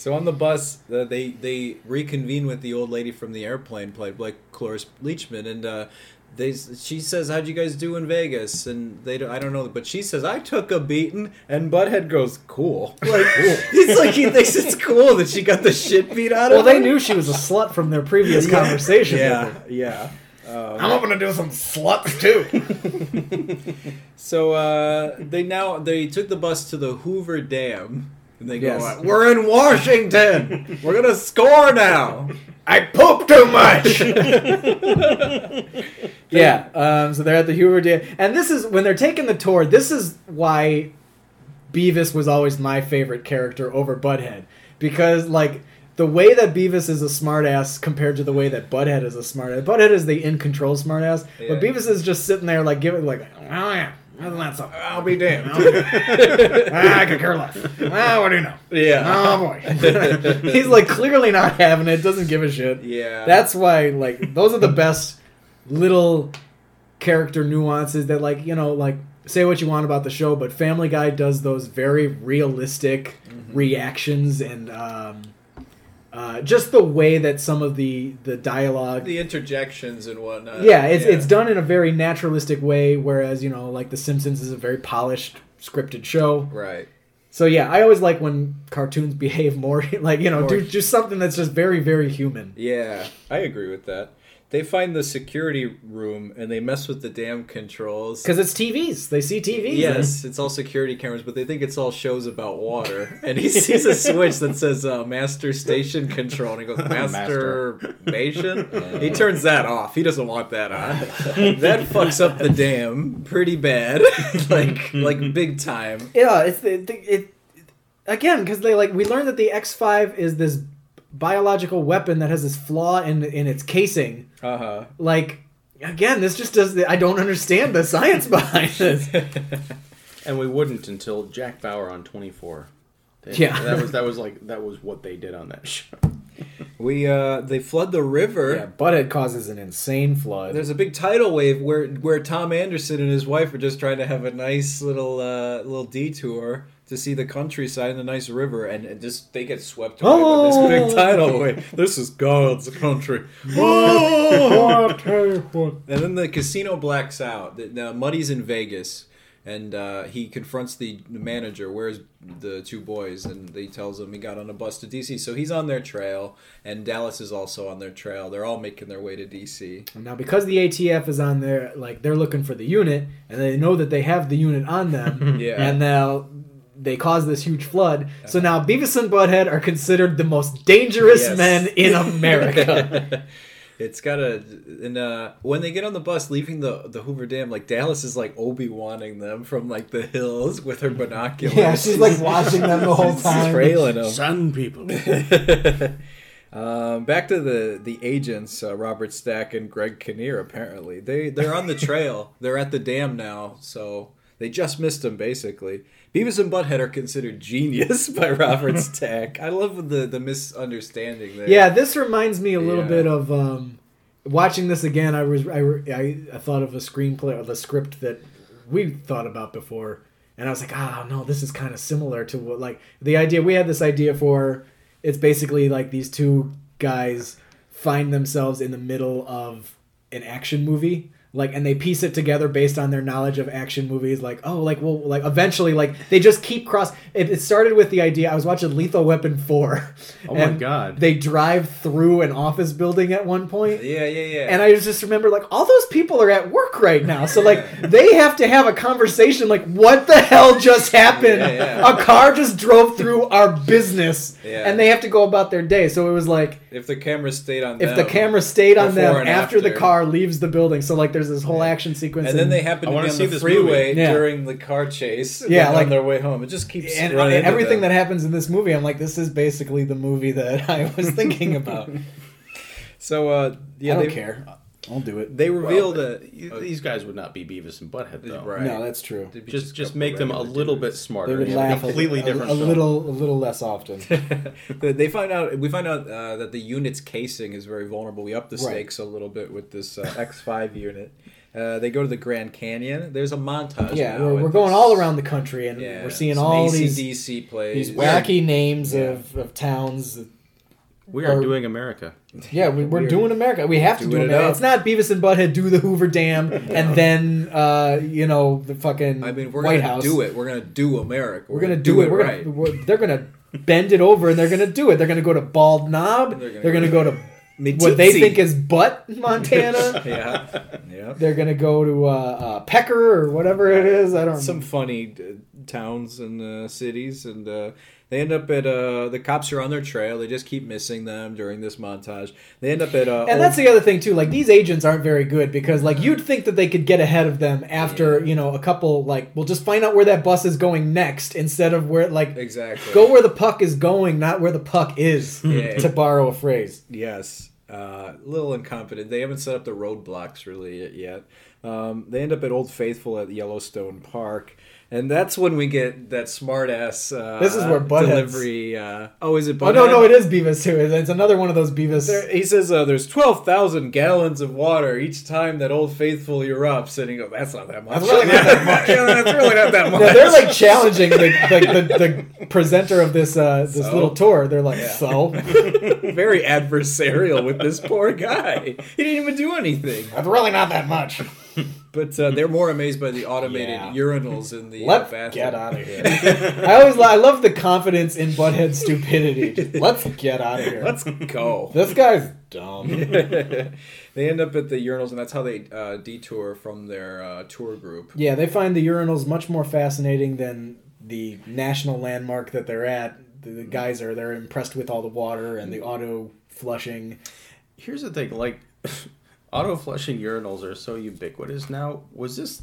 B: So on the bus, uh, they they reconvene with the old lady from the airplane, played by Cloris Leachman, and uh, they she says, "How'd you guys do in Vegas?" And they don't, I don't know, but she says, "I took a beating," and Butthead goes, "Cool." *laughs* Like *laughs* he's like he thinks it's cool that she got the shit beat out
A: well,
B: of her.
A: Well, they knew she was a slut from their previous *laughs* conversation.
B: Yeah, yeah. Um,
A: I'm hoping to do some sluts too.
B: So uh, they now they took the bus to the Hoover Dam, and they go,
A: Yes.
B: "We're in Washington. *laughs* We're gonna score now."
A: I poop too much. *laughs* yeah. Um, so they're at the Hoover Dam, and this is when they're taking the tour. This is why Beavis was always my favorite character over Butthead because like. The way that Beavis is a smartass compared to the way that Butthead is a smartass. Butthead is the in control smartass,
B: Yeah.
A: but Beavis is just sitting there like giving like, oh yeah, isn't that so?
B: I'll be damned. *laughs*
A: ah, I could care less. Ah, what do you know?
B: yeah.
A: Oh boy, *laughs* he's like clearly not having it. Doesn't give a shit.
B: Yeah.
A: That's why like those are the best little character nuances that like you know like say what you want about the show, but Family Guy does those very realistic
B: Mm-hmm.
A: reactions and um, uh, just the way that some of the the dialogue
B: the interjections and whatnot.
A: yeah, it's it's done in a very naturalistic way, whereas you know, like The Simpsons is a very polished scripted show.
B: Right.
A: So yeah, I always like when cartoons *laughs* behave more like you know,
B: More-
A: do just something that's just very very human.
B: Yeah, I agree with that. They find the security room and they mess with the damn controls.
A: Because it's TVs. They see TVs.
B: Yes, it's all security cameras, but they think it's all shows about water. And he *laughs* sees a switch that says uh, "Master Station Control," and he goes, "Masturbation." he turns that off. He doesn't want that on. *laughs* that fucks up the dam pretty bad, *laughs* like like big time.
A: Yeah, it's the, the, it again because they like we learned that the X five is this biological weapon that has this flaw in in its casing.
B: Uh huh.
A: Like again, this just does. I don't understand the science behind this. *laughs*
C: and we wouldn't until Jack Bauer on 24.
A: Yeah.
C: that was that was like that was what they did on that show.
B: We uh, they flood the river.
A: yeah, Butthead causes an insane flood.
B: There's a big tidal wave where where Tom Anderson and his wife are just trying to have a nice little uh, little detour to see the countryside and a nice river, and just they get swept away by this big
A: Oh.
B: tidal wave. This is God's country. *laughs* and then the casino blacks out. The, now Muddy's in Vegas, and uh, he confronts the manager. Where's the two boys? And he tells him he got on a bus to DC. So he's on their trail, and Dallas is also on their trail. They're all making their way to DC.
A: Now, because the ATF is on there, like they're looking for the unit, and they know that they have the unit on them, *laughs*
B: Yeah.
A: and now they cause this huge flood. So now Beavis and Butthead are considered the most dangerous
B: Yes.
A: men in America. *laughs*
B: it's got a and uh when they get on the bus leaving the the Hoover Dam, like Dallas is like Obi wanting them from like the hills with her binoculars.
A: yeah, she's like watching them the whole *laughs* time.
B: trailing them.
C: Sun people. *laughs*
B: um, back to the the agents, uh, Robert Stack and Greg Kinnear. Apparently, they they're on the trail. they're at the dam now, so they just missed him. Basically, Beavis and Butthead are considered genius *laughs* by Robert Stack. *laughs* I love the the misunderstanding there.
A: Yeah, this reminds me a little
B: Yeah.
A: bit of um, watching this again. I was I, I, I thought of a screenplay or the script that we thought about before, and I was like, ah, no, this is kind of similar to what like the idea we had this idea for. It's basically like these two guys find themselves in the middle of an action movie like and they piece it together based on their knowledge of action movies like oh like well like eventually like they just keep cross it, it started with the idea i was watching lethal weapon 4 *laughs*
C: Oh my God.
A: they drive through an office building at one point
B: yeah, yeah, yeah.
A: and I just remember like all those people are at work right now, so like they have to have a conversation like what the hell just happened?
B: Yeah, yeah.
A: A car just drove through our business,
B: Yeah.
A: and they have to go about their day. So it was like
B: if the camera stayed on
A: if
B: them,
A: the camera stayed on them
B: before and
A: after, the car leaves the building. So like there's this whole action sequence,
B: and then they happen to be on
C: see
B: the freeway.
A: Yeah.
B: during the car chase.
A: Yeah,
B: on
A: like-
B: their way home. It just keeps
A: and,
B: running
A: and
B: into
A: everything
B: them.
A: that happens in this movie, I'm like, this is basically the movie that *laughs* I was thinking about. *laughs*
B: So uh, yeah,
A: I don't
B: they,
A: care. I'll do it.
B: They revealed
C: Well,
B: that
C: These guys would not be Beavis and Butthead though.
B: right.
A: No, that's true.
B: They'd
C: Just just make them a little
B: dudes.
C: bit smarter.
A: They would
C: in a
A: laugh
C: completely
A: a,
C: different
A: a, a little, a little less often. *laughs*
B: They- they find out. We find out uh, that the unit's casing is very vulnerable. We up the
A: Right.
B: stakes a little bit with this uh, X5 unit. Uh, they go to the Grand Canyon. There's a montage.
A: Yeah, we're, we're going
B: this-
A: all around the country, and
B: Yeah,
A: we're seeing
B: some
A: all these
B: AC/DC plays.
A: these wacky names
B: Yeah.
A: of, of towns.
C: We are
A: or-
C: doing America. *laughs*
A: Yeah, we, we're
B: We're
A: doing America. We have to do
B: doing it
A: It's not Beavis and Butthead do the Hoover Dam *laughs* and then uh, you know the fucking
B: I mean, we're
A: White
B: gonna
A: House.
B: do it. We're gonna do America.
A: We're gonna do, it. We're
B: right.
A: gonna. We're, they're gonna bend it over and they're gonna do it. They're gonna go to Bald Knob.
B: They're
A: They're
B: gonna
A: gonna,
B: go
A: go to what they think is Butt, Montana. *laughs*
B: yeah, yeah.
A: they're gonna go to uh, uh, Pecker or whatever it is. I don't. Know.
B: Some funny uh, towns and uh, cities, and uh, they end up at uh, the cops are on their trail. They just keep missing them during this montage. They end up at uh,
A: and that's the other thing too. Like these agents aren't very good because like you'd think that they could get ahead of them after you know a couple like we'll just find out where that bus is going next instead of where like
B: exactly
A: go where the puck is going, not where the puck is. *laughs*
B: Yeah.
A: To borrow a phrase.
B: Yes, uh, a little incompetent. They haven't set up the roadblocks really yet. Um, they end up at Old Faithful at Yellowstone Park, and that's when we get that smart ass. Uh,
A: This is where Butthead's-
B: delivery. Uh, oh, is it?
A: Oh no, no, it is Beavis too. It's another one of those Beavis.
B: There, he says uh, there's 12,000 gallons of water each time that Old Faithful erupts, and he goes, "That's not that much.
A: That's really not that much." *laughs*
B: Yeah, that's really not that much."
A: No, they're like challenging the, like the, the *laughs* presenter of this uh, this
B: So?
A: little tour. They're like, so *laughs*
B: very adversarial with this poor guy. He didn't even do anything.
A: that's really not that much.
B: But uh, they're more amazed by the automated
A: Yeah.
B: urinals in the uh,
A: Let's
B: bathroom.
A: get out of here. *laughs* I always I love the confidence in Butthead stupidity. Just, Let's get out of here.
B: Let's go.
A: This guy's dumb. *laughs*
B: they end up at the urinals, and that's how they uh, detour from their uh, tour group.
A: Yeah, they find the urinals much more fascinating than the national landmark that they're at. The, the guys are they're impressed with all the water and the auto flushing.
C: Here's the thing, like auto flushing urinals are so ubiquitous now. Was this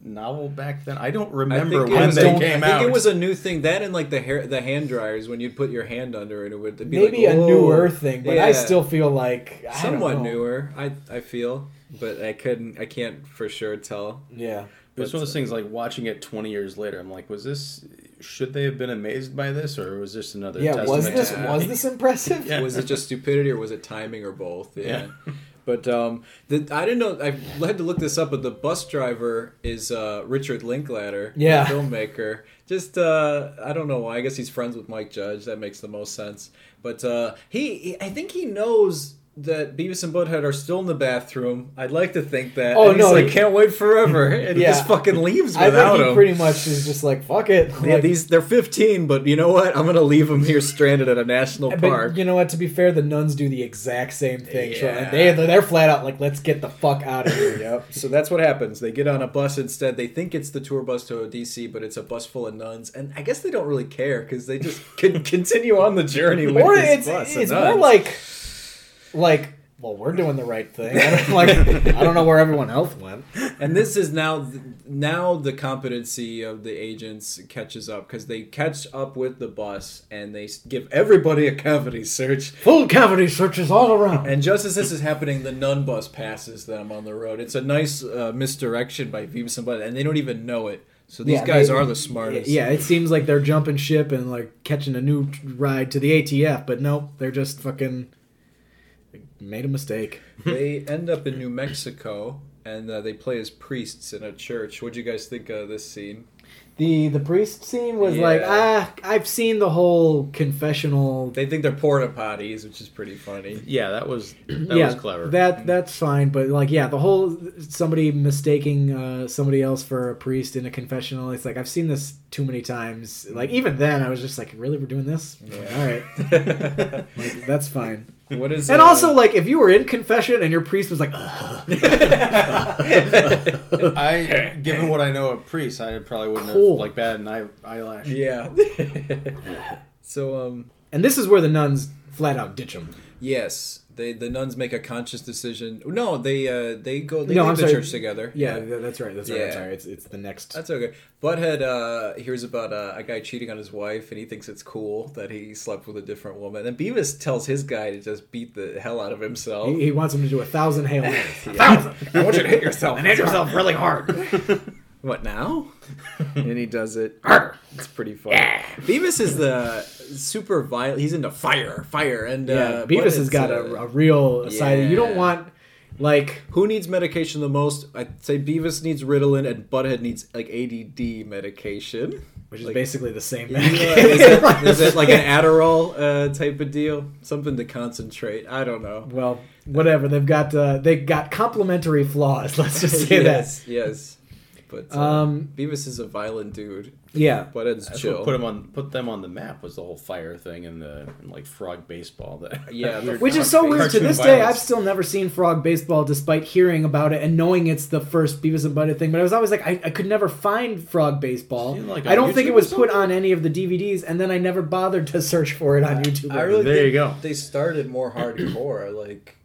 C: novel back then? I don't remember
B: I
C: when
B: it was,
C: they
B: I
C: came
B: think it was a new thing. That and like the hair, the hand dryers when you'd put your hand under it, it would be
A: Maybe
B: like,
A: a newer thing, but I still feel like I don't
B: somewhat
A: know.
B: newer. I I feel, but I couldn't. I can't for sure tell.
A: Yeah.
C: It was one of those things like watching it 20 years later. I'm like, was this? Should they have been amazed by this, or was this another?
A: Yeah, was this
C: to-
A: was this impressive? *laughs*
C: Yeah.
B: Was it just stupidity or was it timing or both? Yeah.
C: Yeah. *laughs*
B: But um, the, I didn't know. I had to look this up. But the bus driver is uh, Richard Linklater, the
A: Yeah.
B: filmmaker. Just uh, I don't know why. I guess he's friends with Mike Judge. That makes the most sense. But uh, he, he- I think he knows that Beavis and Butthead are still in the bathroom. I'd like to think that.
A: Oh,
B: And
A: no,
B: like
A: he-
B: can't wait forever, *laughs* and he
A: Yeah.
B: just fucking leaves
A: I
B: without
A: think he
B: him.
A: pretty much is just like fuck it.
B: yeah,
A: Like,
B: these they're 15, but you know what? I'm gonna leave them here stranded at a national
A: but
B: park.
A: you know what? To be fair, the nuns do the exact same thing.
B: Yeah.
A: they they're flat out like, let's get the fuck out of here. Yep.
B: So that's what happens. They get on a bus instead. They think it's the tour bus to DC, but it's a bus full of nuns. And I guess they don't really care because they just can *laughs* continue on the journey with
A: or
B: this
A: it's it's more like like well, we're doing the right thing. I don't, like I don't know where everyone else went.
B: and this is now now the competency of the agents catches up because they catch up with the bus and they give everybody a cavity search.
A: Full cavity searches all around.
B: And just as this is happening, the nun bus passes them on the road. It's a nice uh, misdirection by Beavis and Butthead, and they don't even know it. So these
A: Yeah,
B: guys
A: they-
B: are the smartest.
A: Yeah, it seems like they're jumping ship and like catching a new ride to the ATF, but nope, they're just fucking made a mistake. *laughs*
B: they end up in New Mexico and uh, they play as priests in a church. What'd you guys think of this scene?
A: The the priest scene was like ah, I've seen the whole confessional.
B: They think they're porta potties, which is pretty funny.
C: Yeah, that was *clears throat* that
A: yeah,
C: was clever.
A: That that's fine, but like yeah, the whole somebody mistaking uh, somebody else for a priest in a confessional. It's like I've seen this too many times. Like even then, I was just like, really, we're doing this?
B: Yeah.
A: All right, *laughs* like, that's fine.
B: What is
A: And also, like, if you were in confession and your priest was like, *laughs*
C: I, given what I know of priests, I probably wouldn't
A: Cool.
C: have like batted an eye, eyelash.
B: yeah. *laughs* *laughs* so um
A: and this is where the nuns flat out ditch him.
B: yes, they the nuns make a conscious decision. No, they uh they go they
A: No,
B: leave the
A: sorry.
B: church together.
A: Yeah, th- that's right. That's right. I'm
B: Yeah.
A: sorry. It's it's the next.
B: That's okay. Butthead uh, hears about uh, a guy cheating on his wife, and he thinks it's cool that he slept with a different woman. And Beavis tells his guy to just beat the hell out of himself.
A: He, he wants him to do a thousand hail marys. *laughs*
B: I want you to hit yourself.
A: and hit yourself really hard. *laughs*
B: What now? *laughs* and he does it. It's pretty funny. Beavis is the super violent. He's into fire, fire, and
A: Yeah,
B: uh,
A: Beavis has got a, a real side. You don't want like
B: Who needs medication the most? I'd say Beavis needs Ritalin, and Butthead needs like ADD medication.
A: which is
B: Like-
A: basically the same.
B: Yeah, is, it, *laughs* is it like an Adderall uh, type of deal? Something to concentrate. I don't know.
A: well, whatever. They've got uh, they got complementary flaws. Let's just *laughs* say
B: yes, yes. But uh,
A: Um,
B: Beavis is a violent dude.
A: that. Yeah.
B: Butthead's
C: That's
B: chill.
C: put him on put them on the map was the whole fire thing and the and like frog baseball. That *laughs*
B: Yeah,
C: that *laughs*
A: Which is so
C: cartoon
A: weird. To this day. I've still never seen Frog Baseball, despite hearing about it and knowing it's the first Beavis and Butthead thing. But I was always like, I, I could never find Frog Baseball.
C: Like,
A: I don't think it was put on any of the DVDs, and then I never bothered to search for it on YouTube.
B: I really
C: There
B: think
C: you go.
B: They started more hardcore, *clears throat* like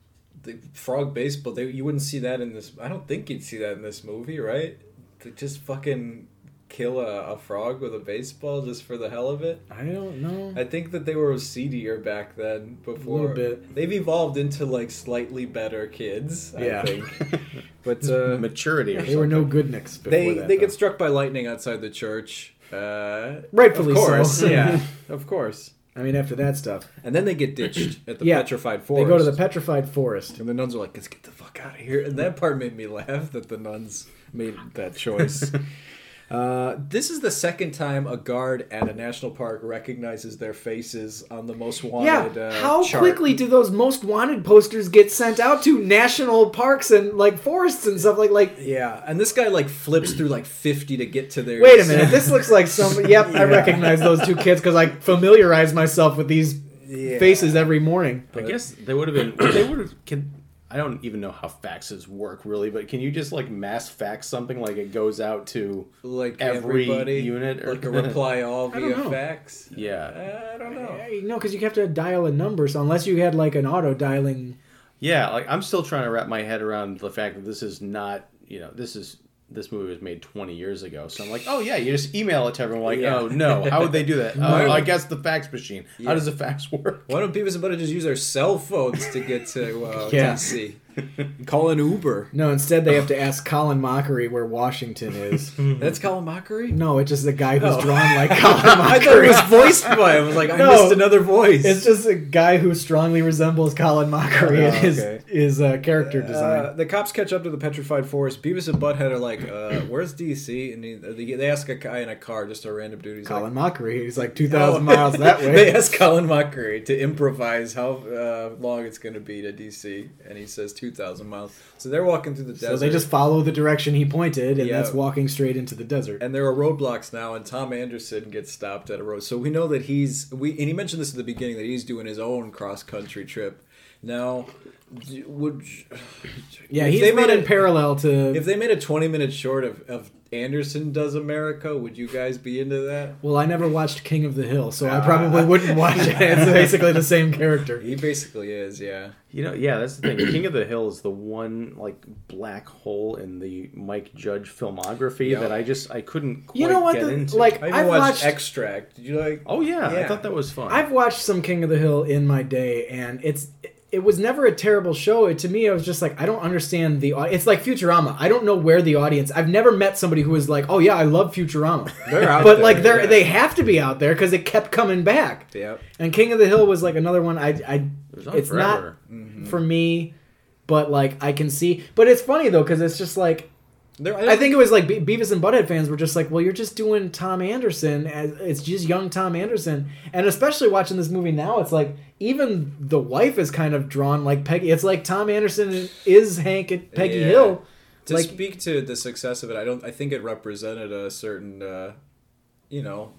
B: the frog baseball. They, you wouldn't see that in this. I don't think you'd see that in this movie, right? To just fucking kill a, a frog with a baseball just for the hell of it.
A: I don't know.
B: I think that they were seedier back then. Before
A: Little bit.
B: they've evolved into like slightly better kids. I
A: Yeah.
B: think. *laughs* But uh,
C: maturity. Or
A: They were no good nicks before
B: they
A: that.
B: they
A: though.
B: get struck by lightning outside the church. Uh,
A: Rightfully
B: of course,
A: so. *laughs*
B: yeah, of course.
A: I mean, after that stuff,
B: And then they get ditched at the
A: Yeah,
B: petrified forest.
A: they go to the petrified forest.
B: And the nuns are like, let's get the fuck out of here. And that part made me laugh that the nuns made that choice. *laughs* Uh, this is the second time a guard at a national park recognizes their faces on the most
A: Yeah,
B: wanted. uh,
A: how
B: chart.
A: quickly do those most wanted posters get sent out to national parks and like forests and stuff like like?
B: Yeah, and this guy like flips through like fifty to get to their.
A: Wait a minute, this *laughs* looks like some. Yep, I recognize those two kids because I familiarize myself with these
B: Yeah.
A: faces every morning.
C: I guess they would have been. They would have. Can I don't even know how faxes work really, but can you just like mass fax something like it goes out to?
B: like
C: every
B: everybody
C: unit or-
B: like a *laughs* reply all
A: I don't
B: via
A: know.
B: fax.
C: Yeah, uh,
B: I don't know.
A: No, because you have to dial a number. So unless you had like an auto dialing,
C: yeah. Like I'm still trying to wrap my head around the fact that this is not. You know, this is this movie was made 20 years ago. So I'm like, oh yeah, you just email it to everyone. Like,
B: Yeah.
C: oh no, how would they do that? *laughs* Oh, I guess the fax machine.
B: Yeah.
C: How does the fax work?
B: Why don't people to just use their cell phones to get to uh, *laughs*
A: Yeah.
B: DC? *laughs* Call an Uber.
A: no. Instead, they have to ask Colin Mochrie where Washington is. *laughs*
B: That's Colin Mochrie.
A: no, it's just a guy who's
B: Oh.
A: drawn like *laughs* Colin
B: I thought
A: Mochrie.
B: it was voiced by him. I was like, I
A: No.
B: missed another voice.
A: It's just a guy who strongly resembles Colin Mochrie
B: Oh,
A: in his
B: okay.
A: his uh, character design.
B: Uh, the cops catch up to the petrified forest. Beavis and Butthead are like, uh, "Where's DC?" And he, they, they ask a guy in a car, just a random dude. He's
A: Colin
B: like,
A: Mochrie, he's like two
B: "Oh."
A: thousand miles that way.
B: they ask Colin Mochrie to improvise how uh, long it's going to be to DC, and he says two thousand miles. So they're walking through the desert.
A: so they just follow the direction he pointed, and
B: Yeah.
A: that's walking straight into the desert.
B: and there are roadblocks now, and Tom Anderson gets stopped at a road. So we know that he's we and he mentioned this at the beginning that he's doing his own cross country trip. Now, would *sighs*
A: yeah, he's
B: they made in
A: parallel to.
B: if they made a twenty minute short of, of Anderson does America, would you guys be into that?
A: well, I never watched King of the Hill, so I
B: Ah.
A: probably wouldn't *laughs* watch it. It's basically the same character.
B: He basically is, yeah.
C: You know, yeah, that's the thing. King of the Hill is the one like black hole in the Mike Judge filmography
B: Yeah.
C: that I just I couldn't quite
A: You know what?
C: get
A: the-
C: into.
A: like
B: I
A: I've
B: watched,
A: watched.
B: Extract. Did you like?
C: oh yeah, I thought that was fun.
A: I've watched some King of the Hill in my day, and it's it was never a terrible show. It, to me, I was just like, I don't understand the. It's like Futurama. I don't know where the audience. I've never met somebody who was like, oh yeah, I love Futurama.
B: They're out
A: but
B: there,
A: like they're
B: yeah.
A: they have to be out there because it kept coming back.
B: Yep.
A: And King of the Hill was like another one. I I
C: It
A: it's
C: forever.
B: Mm-hmm.
A: not for me, but like I can see. But it's funny though because it's just like
B: There,
A: I think it was like Be- Beavis and Butthead fans were just like, well, you're just doing Tom Anderson. As, it's just young Tom Anderson, and especially watching this movie now, it's like even the wife is kind of drawn like Peggy. It's like Tom Anderson is Hank and Peggy
B: Yeah.
A: Hill.
B: to
A: like-
B: speak to the success of it. I don't. I think it represented a certain, uh, you know,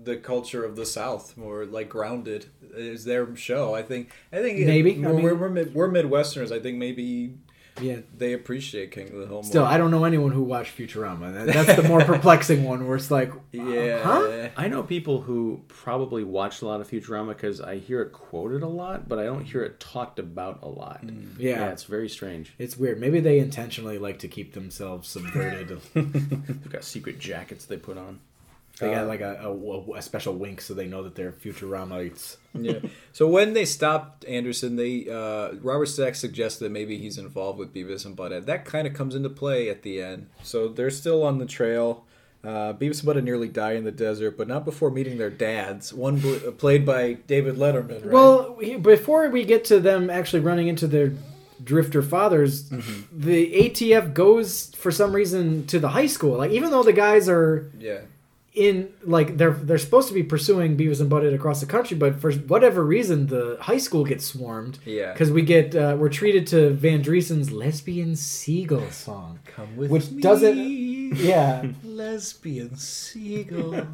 B: the culture of the South, more like grounded. Is their show? I think. I think it-
A: Maybe, I
B: we're,
A: mean-
B: we're, we're, mid, we're Midwesterners. I think maybe
A: Yeah.
B: they appreciate King of the Hill.
A: Still,
B: more.
A: I don't know anyone who watched Futurama. That's the more *laughs* perplexing one, where it's like, uh,
B: Yeah.
A: huh?
C: I know people who probably watched a lot of Futurama because I hear it quoted a lot, but I don't hear it talked about a lot. Mm.
A: Yeah.
C: it's very strange.
A: It's weird. Maybe they intentionally like to keep themselves subverted. *laughs*
C: They've got secret jackets they put on.
A: They got
B: Uh,
A: like a, a, a special wink so they know that they're Futuramites. *laughs*
B: yeah. So when they stopped Anderson, they uh, Robert Stack suggested that maybe he's involved with Beavis and Butthead. That kind of comes into play at the end. So they're still on the trail. Uh, Beavis and Butthead nearly die in the desert, but not before meeting their dads. One bl- played by David Letterman. Right?
A: Well, we- before we get to them actually running into their drifter fathers,
B: Mm-hmm.
A: the ATF goes for some reason to the high school. Like even though the guys are
B: yeah.
A: In like they're they're supposed to be pursuing Beavis and Butthead across the country, but for whatever reason the high school gets swarmed.
B: Yeah.
A: Because we get uh, we're treated to Van Driessen's lesbian seagull song.
B: Come with
A: Which
B: me,
A: doesn't- Yeah.
B: lesbian seagull.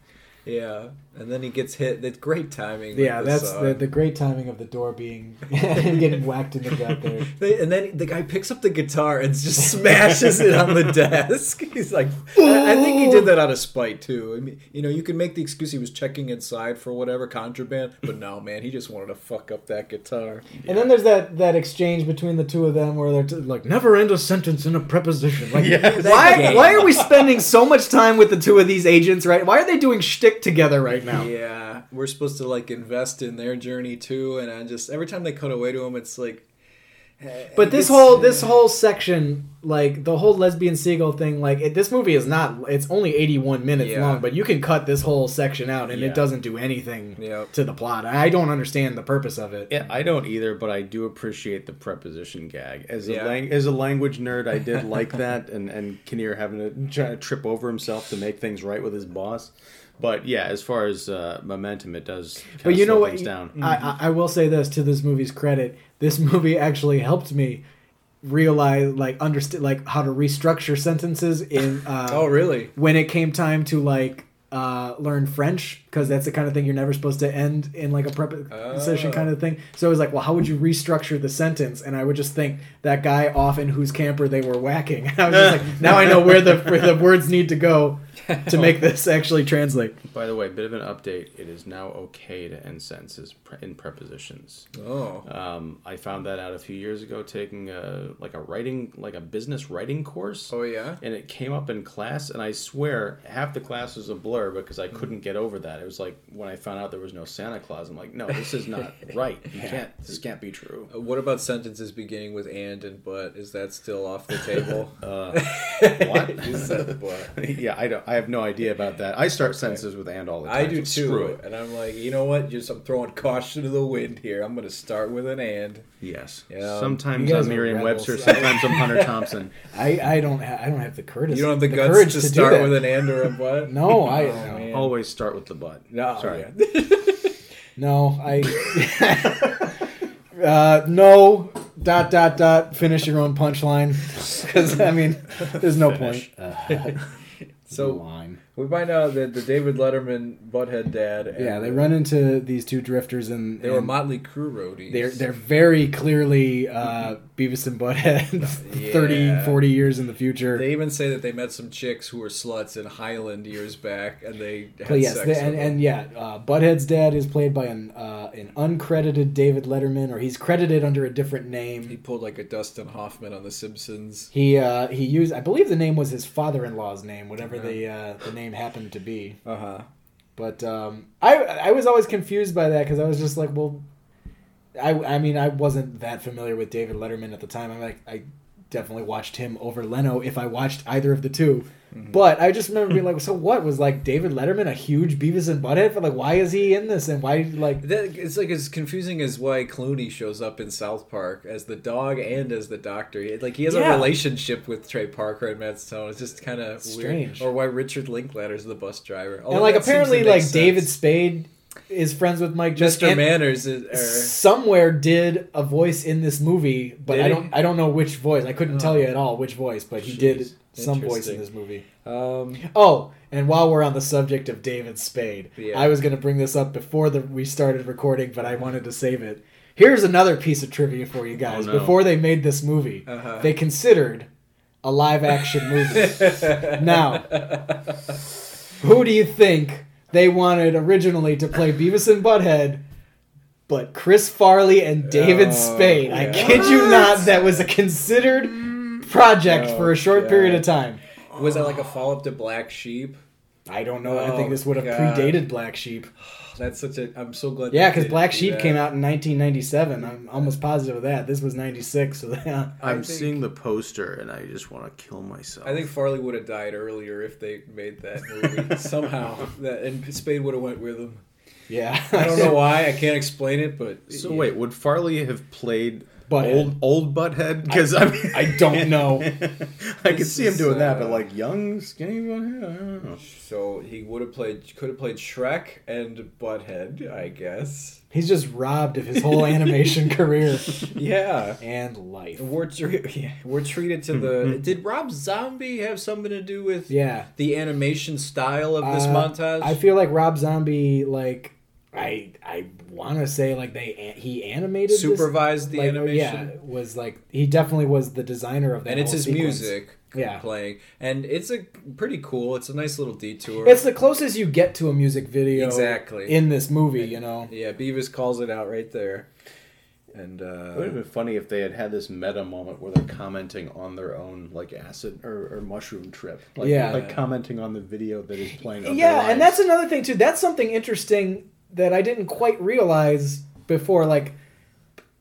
B: *laughs* yeah, and then he gets hit. That's great timing.
A: Yeah,
B: the
A: that's
B: song.
A: the, the great timing of the door being *laughs* getting whacked in the gut there. *laughs*
B: And then the guy picks up the guitar and just smashes it on the *laughs* desk. He's like, I I think he did that out of spite too. I mean, you know, you can make the excuse he was checking inside for whatever contraband, but no, man, he just wanted to fuck up that guitar.
A: And then there's that that exchange between the two of them where they're t- like, "Never end a sentence in a preposition." Like, why
B: game.
A: why are we spending so much time with the two of these agents? Right? Why are they doing shtick together right now?
B: Yeah, we're supposed to like invest in their journey too, and I just every time they cut away to him, it's like. eh,
A: But this
B: it's-
A: whole this whole section like the whole lesbian seagull thing. Like it, this movie is not. It's only eighty one minutes
B: Yeah.
A: long, but you can cut this whole section out, and
C: Yeah.
A: it doesn't do anything
B: Yep.
A: to the plot. I don't understand the purpose of it.
C: Yeah, I don't either, but I do appreciate the preposition gag. As a
B: Yeah.
C: lang- as a language nerd, I did like that, and and Kinnear having to try to trip over himself to make things right with his boss. But yeah, as far as uh, momentum, it does. kinda
A: But you know
C: slow
A: what?
C: Down.
A: I, I I will say this to this movie's credit: this *laughs* movie actually helped me realize, like, understand, like, how to restructure sentences in. Uh,
B: Oh, really?
A: when it came time to like uh, learn French because that's the kind of thing you're never supposed to end in like a preposition
B: Oh.
A: kind of thing. So it was like, well, how would you restructure the sentence? And I would just think that guy off in whose camper they were whacking. *laughs* I was just like, *laughs* now I know where the where the words need to go to make *laughs* this actually translate.
C: By the way, bit of an update. It is now okay to end sentences in prepositions.
B: Oh.
C: Um, I found that out a few years ago, taking a like a writing, like a business writing course.
B: Oh, yeah?
C: and it came up in class and i swear half the class was a blur because i couldn't get over that it was like when i found out there was no santa claus i'm like no this is not *laughs* right you can't this can't be true
B: Uh, What about sentences beginning with and and but? Is that still off the table? *laughs*
C: uh, what *laughs*
B: you said but.
C: yeah i don't i have no idea about that i start sentences with and all the time
B: I do
C: so
B: too.
C: screw it
B: And I'm like, you know what? Just I'm throwing caution to the wind here. I'm going to start with an and.
C: yes
B: Yeah.
C: sometimes
A: You guys
C: i'm
A: are
C: merriam-webster
A: rebels.
C: sometimes i'm hunter thompson
A: I, I don't ha- I don't have the courtesy.
B: You don't have the, guts
A: courage
B: to,
A: do
B: start with an and or a but?
A: No, I
B: Oh,
C: always start with the butt
B: No,
C: sorry
B: yeah. *laughs*
A: No, I. *laughs* uh, no. Dot dot dot. Finish your own punchline, *laughs* because I mean, there's no point. Uh,
B: So
A: line.
B: We find out that the David Letterman butthead dad. And
A: Yeah, they run into these two drifters, and
B: They were
A: and
B: Motley Crue roadies.
A: They're they're very clearly uh, Beavis and Butthead, *laughs* *laughs* 30, 40 years in the future.
B: They even say that they met some chicks who were sluts in Highland years back, and they had
A: But yes,
B: sex
A: they-
B: with
A: and,
B: them.
A: and yeah, uh, Butthead's dad is played by an uh, an uncredited David Letterman, or he's credited under a different name.
B: he pulled like a Dustin Hoffman on The Simpsons.
A: He uh, he used I believe the name was his father-in-law's name, whatever the uh, the name happened to be.
B: Uh huh.
A: But um, I I was always confused by that because I was just like, well, I I mean I wasn't that familiar with David Letterman at the time. I'm like I definitely watched him over Leno if I watched either of the 2 But I just remember being like, so what was like David Letterman a huge Beavis and Butthead? For like, why is he in this and why like
B: That, it's like as confusing as why Clooney shows up in South Park as the dog and as the doctor. Like he has
A: Yeah.
B: a relationship with Trey Parker and Matt Stone. It's just kind of
A: Strange.
B: Or why Richard Linklater's the bus driver. All
A: and like
B: that seems to
A: apparently like
B: sense.
A: David Spade is friends with Mike.
B: Mr.
A: and-
B: Manners is. Or,
A: somewhere did a voice in this movie, but
B: Did
A: I don't I don't know which voice. I couldn't tell you at all which voice, but he did some voice in this movie.
B: um,
A: Oh, and while we're on the subject of David Spade,
B: Yeah.
A: I was going to bring this up before the, we started recording, but I wanted to save it. Here's another piece of trivia for you guys.
C: Oh, no.
A: Before they made this movie,
B: Uh-huh.
A: they considered a live action movie. *laughs* now, who do you think they wanted originally to play Beavis and Butthead? But Chris Farley and David
B: Oh,
A: Spade. I
B: yeah.
A: kid you not, that was a considered project
B: Oh,
A: for a short period of time.
B: was that like a follow up to Black Sheep?
A: I don't know. I
B: Oh,
A: think this would have
B: God.
A: predated Black Sheep.
B: That's such a. I'm so glad.
A: Yeah, because Black Sheep came out in 1997. I'm almost positive of that. This was 96, so *laughs* yeah.
C: i'm
B: think-
C: seeing the poster and i just want to kill myself
B: I think Farley would have died earlier if they made that movie *laughs* somehow. That and Spade would have went with him.
A: Yeah.
B: I don't know *laughs* why. I can't explain it, but
C: so wait would farley have played
A: Butthead.
C: old old butthead because I, mean
A: I don't know. *laughs*
C: I could see him doing that,
B: uh,
C: but like young, skinny butthead, I don't know.
B: So he would have played, could have played Shrek and Butthead, I guess.
A: He's just robbed of his whole animation *laughs* career
B: Yeah.
A: and life.
B: We're, tre- yeah, we're treated to the. Did Rob Zombie have something to do with
A: Yeah.
B: the animation style of this
A: Uh,
B: montage?
A: I feel like Rob Zombie, like, I I want to say like they he animated this-
B: Supervised the
A: like,
B: animation.
A: Yeah, was like he definitely was the designer of that.
B: and it's
A: whole
B: his
A: sequence.
B: music
A: Yeah.
B: playing. And it's a pretty cool. It's a nice little detour.
A: It's the closest you get to a music video
B: Exactly.
A: in this movie, you know.
B: yeah, Beavis calls it out right there. And
C: It would have
B: uh,
C: been funny if they had had this meta moment where they're commenting on their own like acid or, or mushroom trip. Like,
A: Yeah.
C: like commenting on the video that is playing.
A: Yeah, and that's another thing too. That's something interesting that I didn't quite realize before. Like,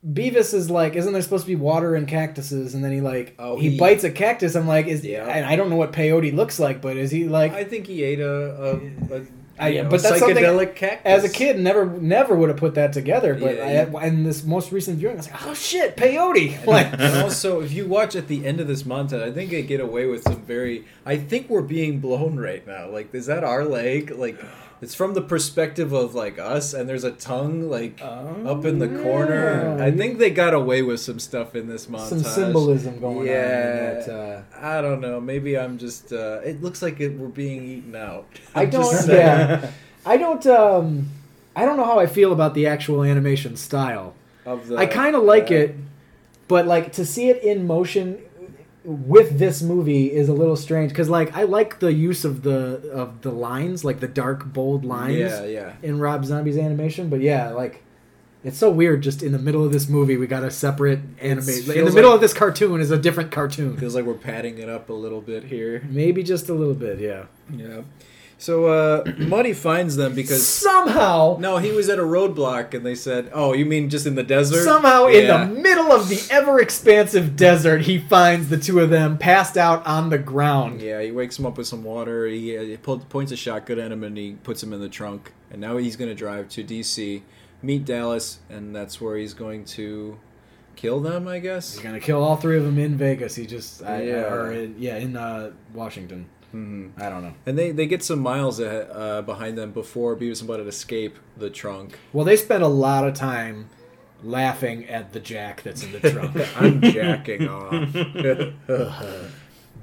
A: Beavis is like, isn't there supposed to be water and cactuses? And then he like,
B: Oh,
A: he,
B: he-
A: bites a cactus. I'm like, is
B: Yeah.
A: and I don't know what peyote looks like, but is he like?
B: I think he ate a, a, a
A: I-
B: you know,
A: but that's
B: psychedelic cactus.
A: as a kid, never never would have put that together. But
B: Yeah,
A: I, in this most recent viewing, I was like, oh shit, peyote! *laughs* Like,
B: also, if you watch at the end of this montage, I think they get away with some very. I think we're being blown right now. Like, is that our leg? Like, it's from the perspective of like us, and there's a tongue like up in the corner.
A: yeah.
B: I think they got away with some stuff in this montage.
A: some symbolism going
B: Yeah.
A: on. In that, uh,
B: I don't know. Maybe I'm just. Uh, it looks like it, we're being eaten out.
A: I
B: I'm just
A: don't. Yeah, I don't. Um, I don't know how I feel about the actual animation style.
B: Of the,
A: I kind of like
B: uh,
A: it, but like to see it in motion with this movie is a little strange because like I like the use of the of the lines, like the dark bold lines
B: Yeah, yeah.
A: in Rob Zombie's animation. But yeah, like. It's so weird. Just in the middle of this movie, we got a separate animation. In the middle
B: like-
A: of this cartoon is a different cartoon.
B: Feels like we're padding it up a little bit here.
A: Maybe just a little bit, yeah.
B: Yeah. So uh, *clears throat* Muddy finds them because
A: Somehow,
B: no, he was at a roadblock, and they said, "Oh, you mean just in the desert?"
A: Somehow,
B: Yeah.
A: in the middle of the ever expansive desert, he finds the two of them passed out on the ground.
B: Yeah, he wakes him up with some water. He, uh, he pull, points a shotgun at him, and he puts him in the trunk. And now he's going to drive to D.C., meet Dallas, and that's where he's going to kill them. I guess.
A: He's gonna kill all three of them in Vegas. He just, I,
B: Yeah.
A: or in, yeah, in uh, Washington.
B: Hmm
A: I don't know.
B: And they, they get some miles uh, behind them before Beavis and Butthead escape the trunk.
A: Well, they spend a lot of time laughing at the jack that's in the trunk. *laughs*
B: I'm jacking off. *laughs*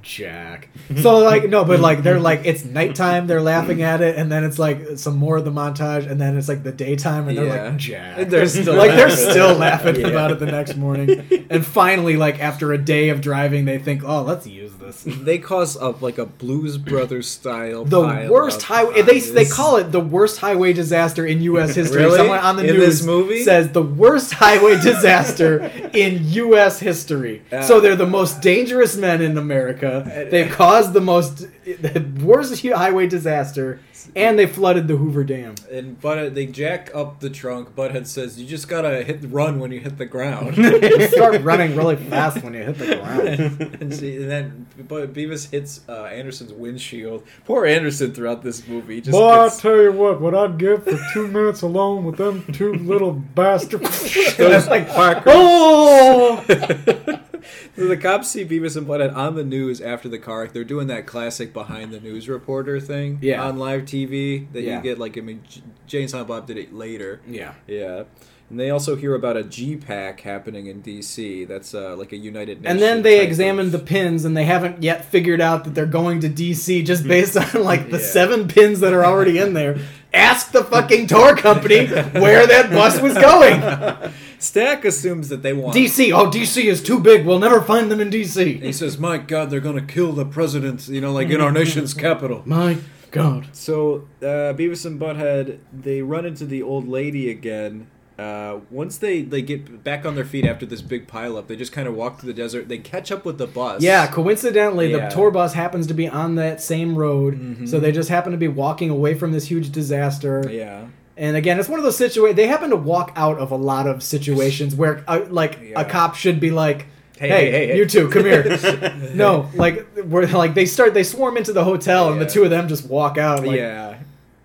A: Jack. So like no, but like they're like it's nighttime, they're laughing at it, and then it's like some more of the montage, and then it's like the daytime, and they're
B: Yeah.
A: like Jack.
B: And they're still
A: like they're
B: laughing.
A: still laughing *laughs*
B: Yeah.
A: about it the next morning, and finally, like after a day of driving, they think, oh, let's use this. *laughs*
B: they cause a, like a Blues Brothers style.
A: The
B: pile
A: worst highway. They they call it the worst highway disaster in U.S. *laughs* history.
B: Really?
A: Someone on the
B: In
A: news
B: this movie?
A: says the worst highway disaster in U.S. history.
B: Uh,
A: so they're the most dangerous men in America. They've caused the most the worst highway disaster, and they flooded the Hoover Dam.
B: And but they jack up the trunk. Butthead says, "You just gotta hit run when you hit the ground." *laughs*
A: You start running really fast when you hit the ground.
B: and, see, and then but Beavis hits uh, Anderson's windshield. Poor Anderson throughout this movie. Just
D: Boy, I
B: gets,
D: tell you what, what I'd give for two *laughs* minutes alone with them two little *laughs* bastards.
A: It's like,
D: Quackers.
A: oh, *laughs*
B: the cops see Beavis and Butthead on the news after the car. They're doing that classic behind the news reporter thing
A: Yeah.
B: on live TV that
A: Yeah.
B: you get. Like I mean, J- Jay and Silent Bob did it later.
A: yeah.
B: Yeah. And they also hear about a G pack happening in DC. That's uh, like a United Nations.
A: And then they examined the pins, and they haven't yet figured out that they're going to DC just based on like the *laughs*
B: Yeah.
A: seven pins that are already in there. *laughs* Ask the fucking tour company where that bus was going. *laughs*
B: Stack assumes that they want.
A: DC. Oh, DC is too big. We'll never find them in
B: DC. he says, "My God, they're gonna kill the president." You know, like in our nation's capital.
A: My God.
B: So uh, Beavis and Butthead they run into the old lady again. Uh, once they, they get back on their feet after this big pileup, they just kind of walk through the desert. They catch up with the bus.
A: Yeah, coincidentally,
B: Yeah.
A: the tour bus happens to be on that same road, so they just happen to be walking away from this huge disaster.
B: Yeah.
A: And again, it's one of those situations. They happen to walk out of a lot of situations where, uh, like,
B: Yeah.
A: a cop should be like,
B: Hey,
A: "Hey,
B: hey, hey, hey."
A: you two, come here." *laughs* no, like, we're like they start, they swarm into the hotel, and the two of them just walk out. Like,
B: yeah,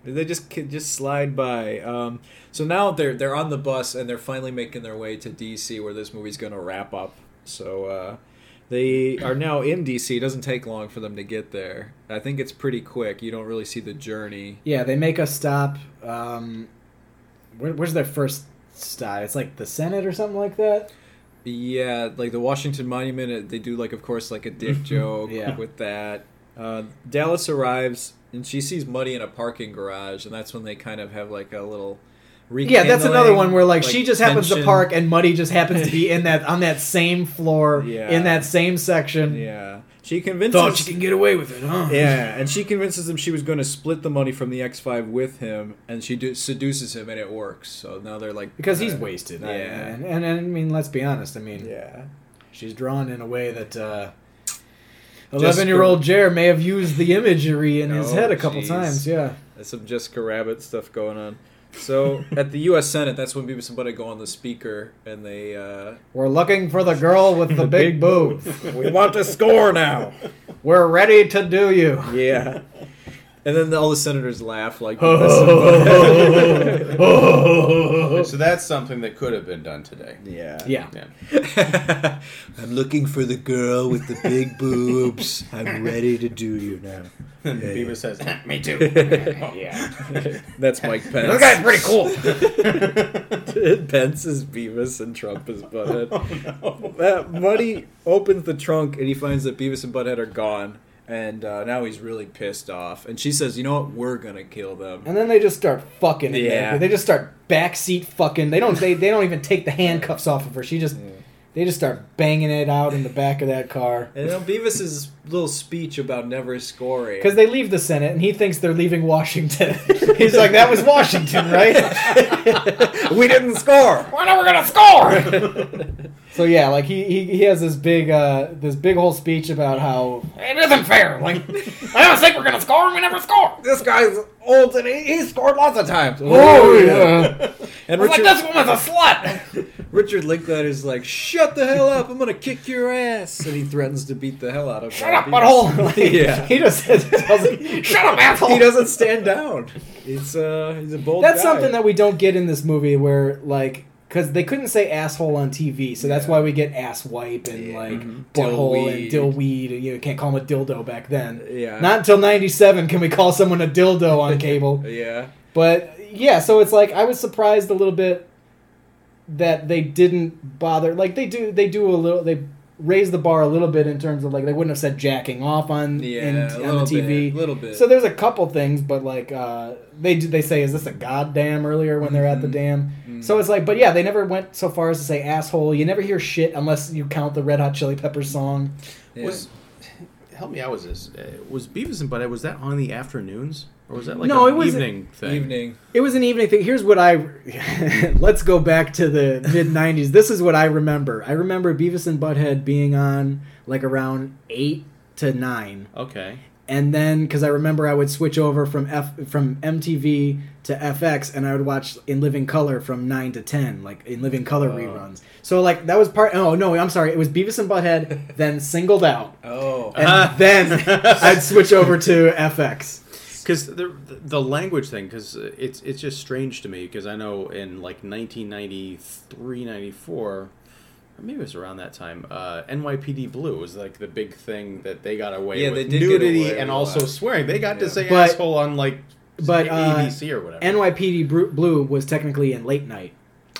B: they just just slide by. Um, so now they're they're on the bus and they're finally making their way to DC, where this movie's going to wrap up. So uh, they are now in DC. It doesn't take long for them to get there. I think it's pretty quick. You don't really see the journey.
A: yeah, they make a stop. Um, where, where's their first stop? It's like the Senate or something like that.
B: Yeah, like the Washington Monument, uh, they do like, of course, like a dick *laughs* joke
A: Yeah.
B: with that. Uh, Dallas arrives and she sees Muddy in a parking garage, and that's when they kind of have like a little.
A: Yeah, that's another one where like,
B: like,
A: she just happens to park and Muddy just happens to be *laughs* in that on that same floor
B: Yeah.
A: in that same section.
B: Yeah, she convinces.
A: Thought she can get away with it, huh?
B: Yeah, and she convinces him she was going to split the money from the X Five with him, and she do- seduces him, and it works. So now they're like
A: because he's
B: uh,
A: wasted.
B: Yeah.
A: and, and, and I mean, let's be honest. I mean,
B: Yeah,
A: she's drawn in a way that uh, eleven-year-old Jer may have used the imagery in his
B: Oh,
A: head a couple
B: jeez.
A: times. Yeah,
B: there's some Jessica Rabbit stuff going on. So at the U.S. Senate, that's when and Butthead go on the speaker and they. Uh,
A: We're looking for the girl with the big boobs. *laughs*
B: we want to score now.
A: We're ready to do you.
B: Yeah. And then all the senators laugh like Beavis and Butthead.
C: so that's something that could have been done today.
B: Yeah.
A: Yeah.
C: Yeah.
B: I'm looking for the girl with the big boobs. I'm ready to do you now.
C: And Beavis says, eh, "Me too." *laughs*
A: Yeah.
B: That's Mike Pence.
A: This guy's pretty cool. *laughs*
B: Pence is Beavis and Trump is Butthead. *laughs* Oh, that Muddy opens the trunk and he finds that Beavis and Butthead are gone. And uh, now he's really pissed off. And she says, "You know what? We're gonna kill them."
A: And then they just start fucking.
B: Yeah.
A: They just start backseat fucking. They don't. They, they don't even take the *laughs* handcuffs off of her. She just. They just start banging it out in the back of that car.
B: And then Beavis's little speech about never scoring.
A: Because they leave the Senate and he thinks they're leaving Washington. *laughs* He's like, that was Washington, right? *laughs*
B: we didn't score.
A: We're never gonna score. So yeah, like he, he, he has this big uh this big whole speech about how it isn't fair. Like I don't think we're gonna score and we never score.
B: This guy's old and he, he scored lots of times.
A: Oh yeah.
B: And *laughs*
A: I was like,
B: Richard,
A: this woman's a slut. *laughs*
B: Richard Linklater's like, "Shut the hell up! I'm gonna kick your ass!" And he threatens to beat the hell out of.
A: Shut up, butthole. Like, *laughs*
B: Yeah.
A: He just says, shut up, asshole.
B: He doesn't stand down. He's uh, he's a bold.
A: That's
B: guy.
A: something that we don't get in this movie where like because they couldn't say asshole on TV, so that's
B: Yeah.
A: why we get ass wipe and
B: Yeah.
A: like
B: Mhm.
A: butthole and
B: Dillweed.
A: dillweed. You know, can't call him a dildo back then.
B: Yeah.
A: Not until '97 can we call someone a dildo on *laughs* cable.
B: Yeah.
A: But yeah, so it's like I was surprised a little bit that they didn't bother. Like they do, they do a little. They raise the bar a little bit in terms of like they wouldn't have said jacking off on
B: Yeah.
A: in,
B: a
A: on the TV.
B: a little bit.
A: So there's a couple things, but like uh, they do- they say, "Is this a goddamn?" earlier when they're at the
B: Mhm.
A: dam.
B: Mhm.
A: So it's like, but yeah, they never went so far as to say asshole. You never hear shit unless you count the Red Hot Chili Peppers song.
B: Yeah.
C: Was help me out with this? Uh, was Beavis and Butthead was that on the afternoons or was that like
A: No,
C: an
A: it was-
C: evening thing?
B: evening.
A: It was an evening thing. Here's what I *laughs* let's go back to the mid '90s. This is what I remember. I remember Beavis and Butthead being on like around eight to nine.
C: Okay.
A: and then because I remember I would switch over from F from MTV to FX, and I would watch in living color from nine to ten, like in living color
B: Oh.
A: reruns. So like that was part. Oh no, I'm sorry. It was Beavis and Butthead, then singled out,
B: Oh.
A: and *laughs* then *laughs* I'd switch over to FX.
C: Because the the language thing, because it's it's just strange to me. Because I know in like 1993, 94, maybe it was around that time. Uh, NYPD Blue was like the big thing that they got away
B: Yeah,
C: with
B: they did get
C: nudity
B: away
C: and also
B: that.
C: swearing. They got
B: Yeah.
C: to say
A: But-
C: asshole on like
A: but, uh,
C: ABC or whatever.
A: NYPD Blue was technically in late night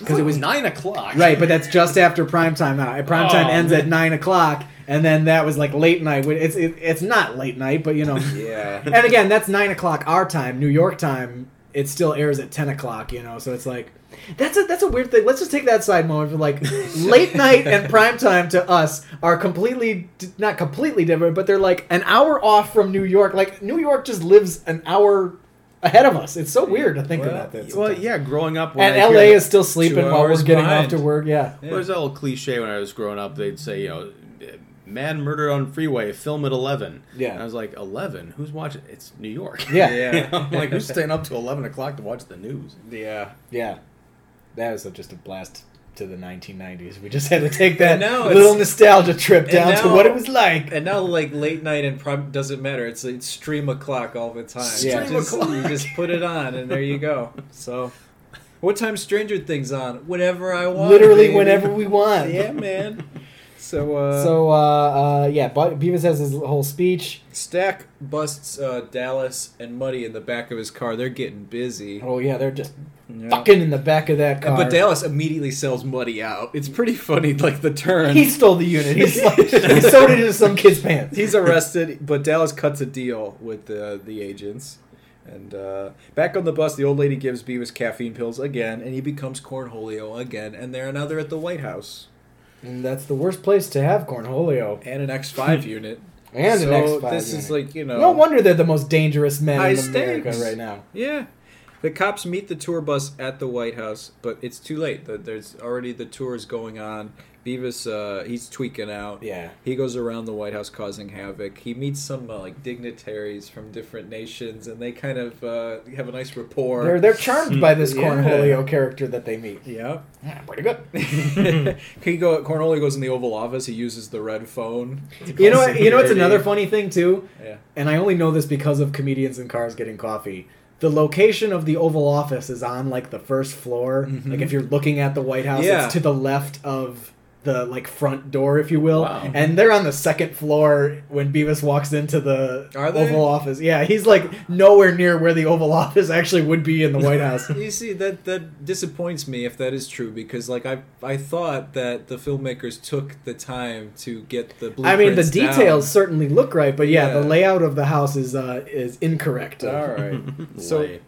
A: because it was
C: nine o'clock.
A: right, but that's just after prime time. Now prime oh, time
C: Oh,
A: ends
C: man.
A: at nine o'clock, and then that was like late night. It's it, it's not late night, but you know. *laughs*
B: Yeah.
A: and again, that's nine o'clock our time. New York time, it still airs at ten o'clock. You know, so it's like that's a that's a weird thing. Let's just take that side moment for like *laughs* late night and prime time to us are completely not completely different, but they're like an hour off from New York. Like New York just lives an hour ahead of us. It's so weird to think
B: Well,
A: about that.
C: Well, yeah, growing up, when
A: And
C: I
A: LA is still sleeping while we're getting
B: behind.
A: off to work. Yeah.
B: Yeah.
C: Was that old cliche when I was growing up? They'd say, you know, man murdered on freeway, film at 11.
A: Yeah.
C: And I was like, 11? Who's watching? It's New York.
A: Yeah. *laughs*
B: Yeah.
C: I'm like, who's staying up to 11 o'clock to watch the news?
B: Yeah.
A: Yeah, that was just a blast to the 1990s. We just had to take that *laughs*
B: now
A: little nostalgia trip down to what it was like.
B: And now, like late night and doesn't matter. It's like stream o'clock all the time.
A: Yeah.
B: You just,
C: Stream
B: you just put it on, and there you go. So, what time Stranger Things on? Whenever I want.
A: Literally
B: baby.
A: whenever we want.
B: Yeah, man. So, uh,
A: So, uh, uh, yeah, but Beavis has his whole speech.
B: Stack busts uh, Dallas and Muddy in the back of his car. They're getting busy.
A: Oh yeah, they're just
B: Yeah.
A: fucking in the back of that car.
B: But Dallas immediately sells Muddy out. It's pretty funny, like the turn.
A: he stole the unit. He's like, *laughs* he sewed it into some kid's pants.
B: He's arrested, but Dallas cuts a deal with the the agents. And uh, back on the bus, the old lady gives Beavis caffeine pills again, and he becomes Cornholio again. And they're now they're at the White House
A: And that's the worst place to have cornholio
B: and an X five *laughs* unit.
A: and
B: so
A: an X5
B: this
A: unit.
B: is like you know.
A: No wonder they're the most dangerous men in America
B: stakes.
A: right now.
B: Yeah. The cops meet the tour bus at the White House, but it's too late. There's already the tours going on, Beavis, uh, he's tweaking out.
A: Yeah.
B: He goes around the White House causing havoc. He meets some uh, like dignitaries from different nations, and they kind of uh, have a nice rapport.
A: They're they're charmed by this *laughs*
B: Yeah.
A: Cornholio character that they meet.
B: yeah.
A: Yeah, pretty good. *laughs*
B: he go. Cornholio goes in the Oval Office. He uses the red phone.
A: You know what? You know what's another funny thing too,
B: Yeah.
A: and I only know this because of comedians in cars getting coffee. The location of the Oval Office is on like the first floor.
B: Mhm.
A: Like if you're looking at the White House,
B: Yeah.
A: it's to the left of the like front door, if you will.
C: Wow.
A: And they're on the second floor when Beavis walks into the Oval Office. Yeah, he's like nowhere near where the Oval *laughs* Office actually would be in the White House. *laughs*
B: You see that that disappoints me if that is true because like I I thought that the filmmakers took the time to get the
A: I mean, the
B: blueprints down.
A: details certainly look right, but yeah,
B: Yeah.
A: the layout of the house is uh, is incorrect.
B: All right. *laughs* so
C: Lay.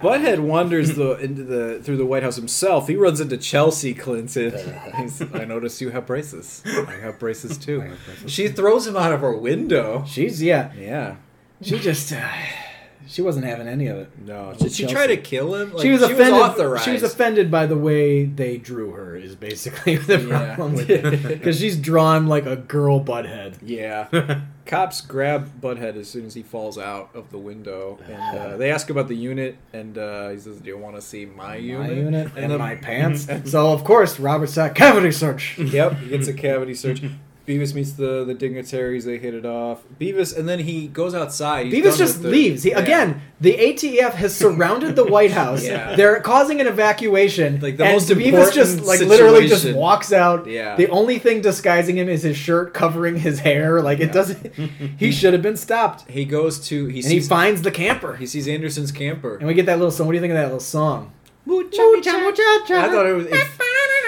B: Butthead wanders the into the through the White House himself. He runs into Chelsea Clinton. He's, *laughs* I notice you have braces. I have braces too. She throws him out of her window.
A: She's yeah,
B: Yeah.
A: she just uh, she wasn't having any of it.
B: No. Did she
A: Chelsea.
B: try to kill him? Like,
A: she was offended.
B: authorized.
A: she was offended by the way they drew her. Is basically *laughs* the
B: Yeah.
A: problem *laughs* with it because she's drawn like a girl butthead.
B: Yeah. *laughs* Cops grab Butthead as soon as he falls out of the window, and uh, they ask about the unit, and uh, he says, "Do you want to see my unit?"
A: My unit and
B: the-
A: my pants. so of course Robert Stack cavity search.
B: Yep, he gets a cavity search. Beavis meets the the dignitaries. They hit it off. Beavis, and then he goes outside. He's
A: Beavis just
B: the-
A: leaves. He,
B: Yeah.
A: Again, the ATF has surrounded the White House.
B: Yeah.
A: They're causing an evacuation.
B: Like, the
A: and
B: most
A: Beavis just
B: important
A: like literally just walks out.
B: Yeah.
A: The only thing disguising him is his shirt covering his hair. Like it doesn't. *laughs* he should have been stopped.
B: He goes to he
A: And he finds the camper.
B: he sees Anderson's camper.
A: And we get that little song. What do you think of that little song?
B: I thought it was. If,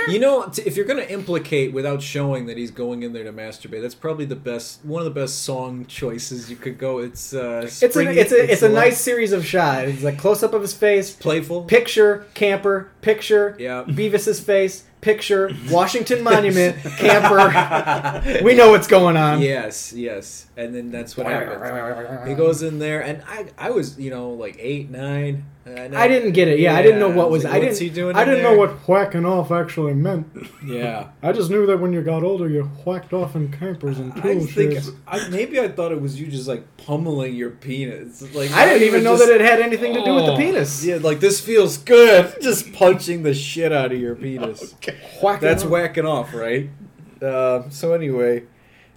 B: you know, t- if you're gonna implicate without showing that he's going in there to masturbate, that's probably the best, one of the best song choices you could go. It's uh,
A: It's a it's a it's a
B: like
A: nice series of shots. It's like close up of his face,
B: playful.
A: picture, camper, picture,
B: Yeah.
A: Beavis's face, picture, *laughs* Washington Monument, camper. We know what's going on.
B: Yes, yes, and then that's what happens. He goes in there, and I, I was, you know, like eight, nine. and
A: I didn't get it. Yeah, I didn't know what was.
B: like,
A: I
B: what's
A: didn't.
B: he doing?
D: I didn't
B: there?
D: know what whacking off actually meant.
B: Yeah,
D: I just knew that when you got older, you whacked off in campers and
B: I
D: tool
B: think
D: sheds.
B: I, maybe I thought it was you just like pummeling your penis. Like
A: I didn't even know
B: just-
A: that it had anything to do with the
B: Oh,
A: penis.
B: Yeah, like this feels good. *laughs* Just punching the shit out of your penis. *laughs*
A: Whacking
B: That's
A: off.
B: whacking off, right? Uh, so anyway,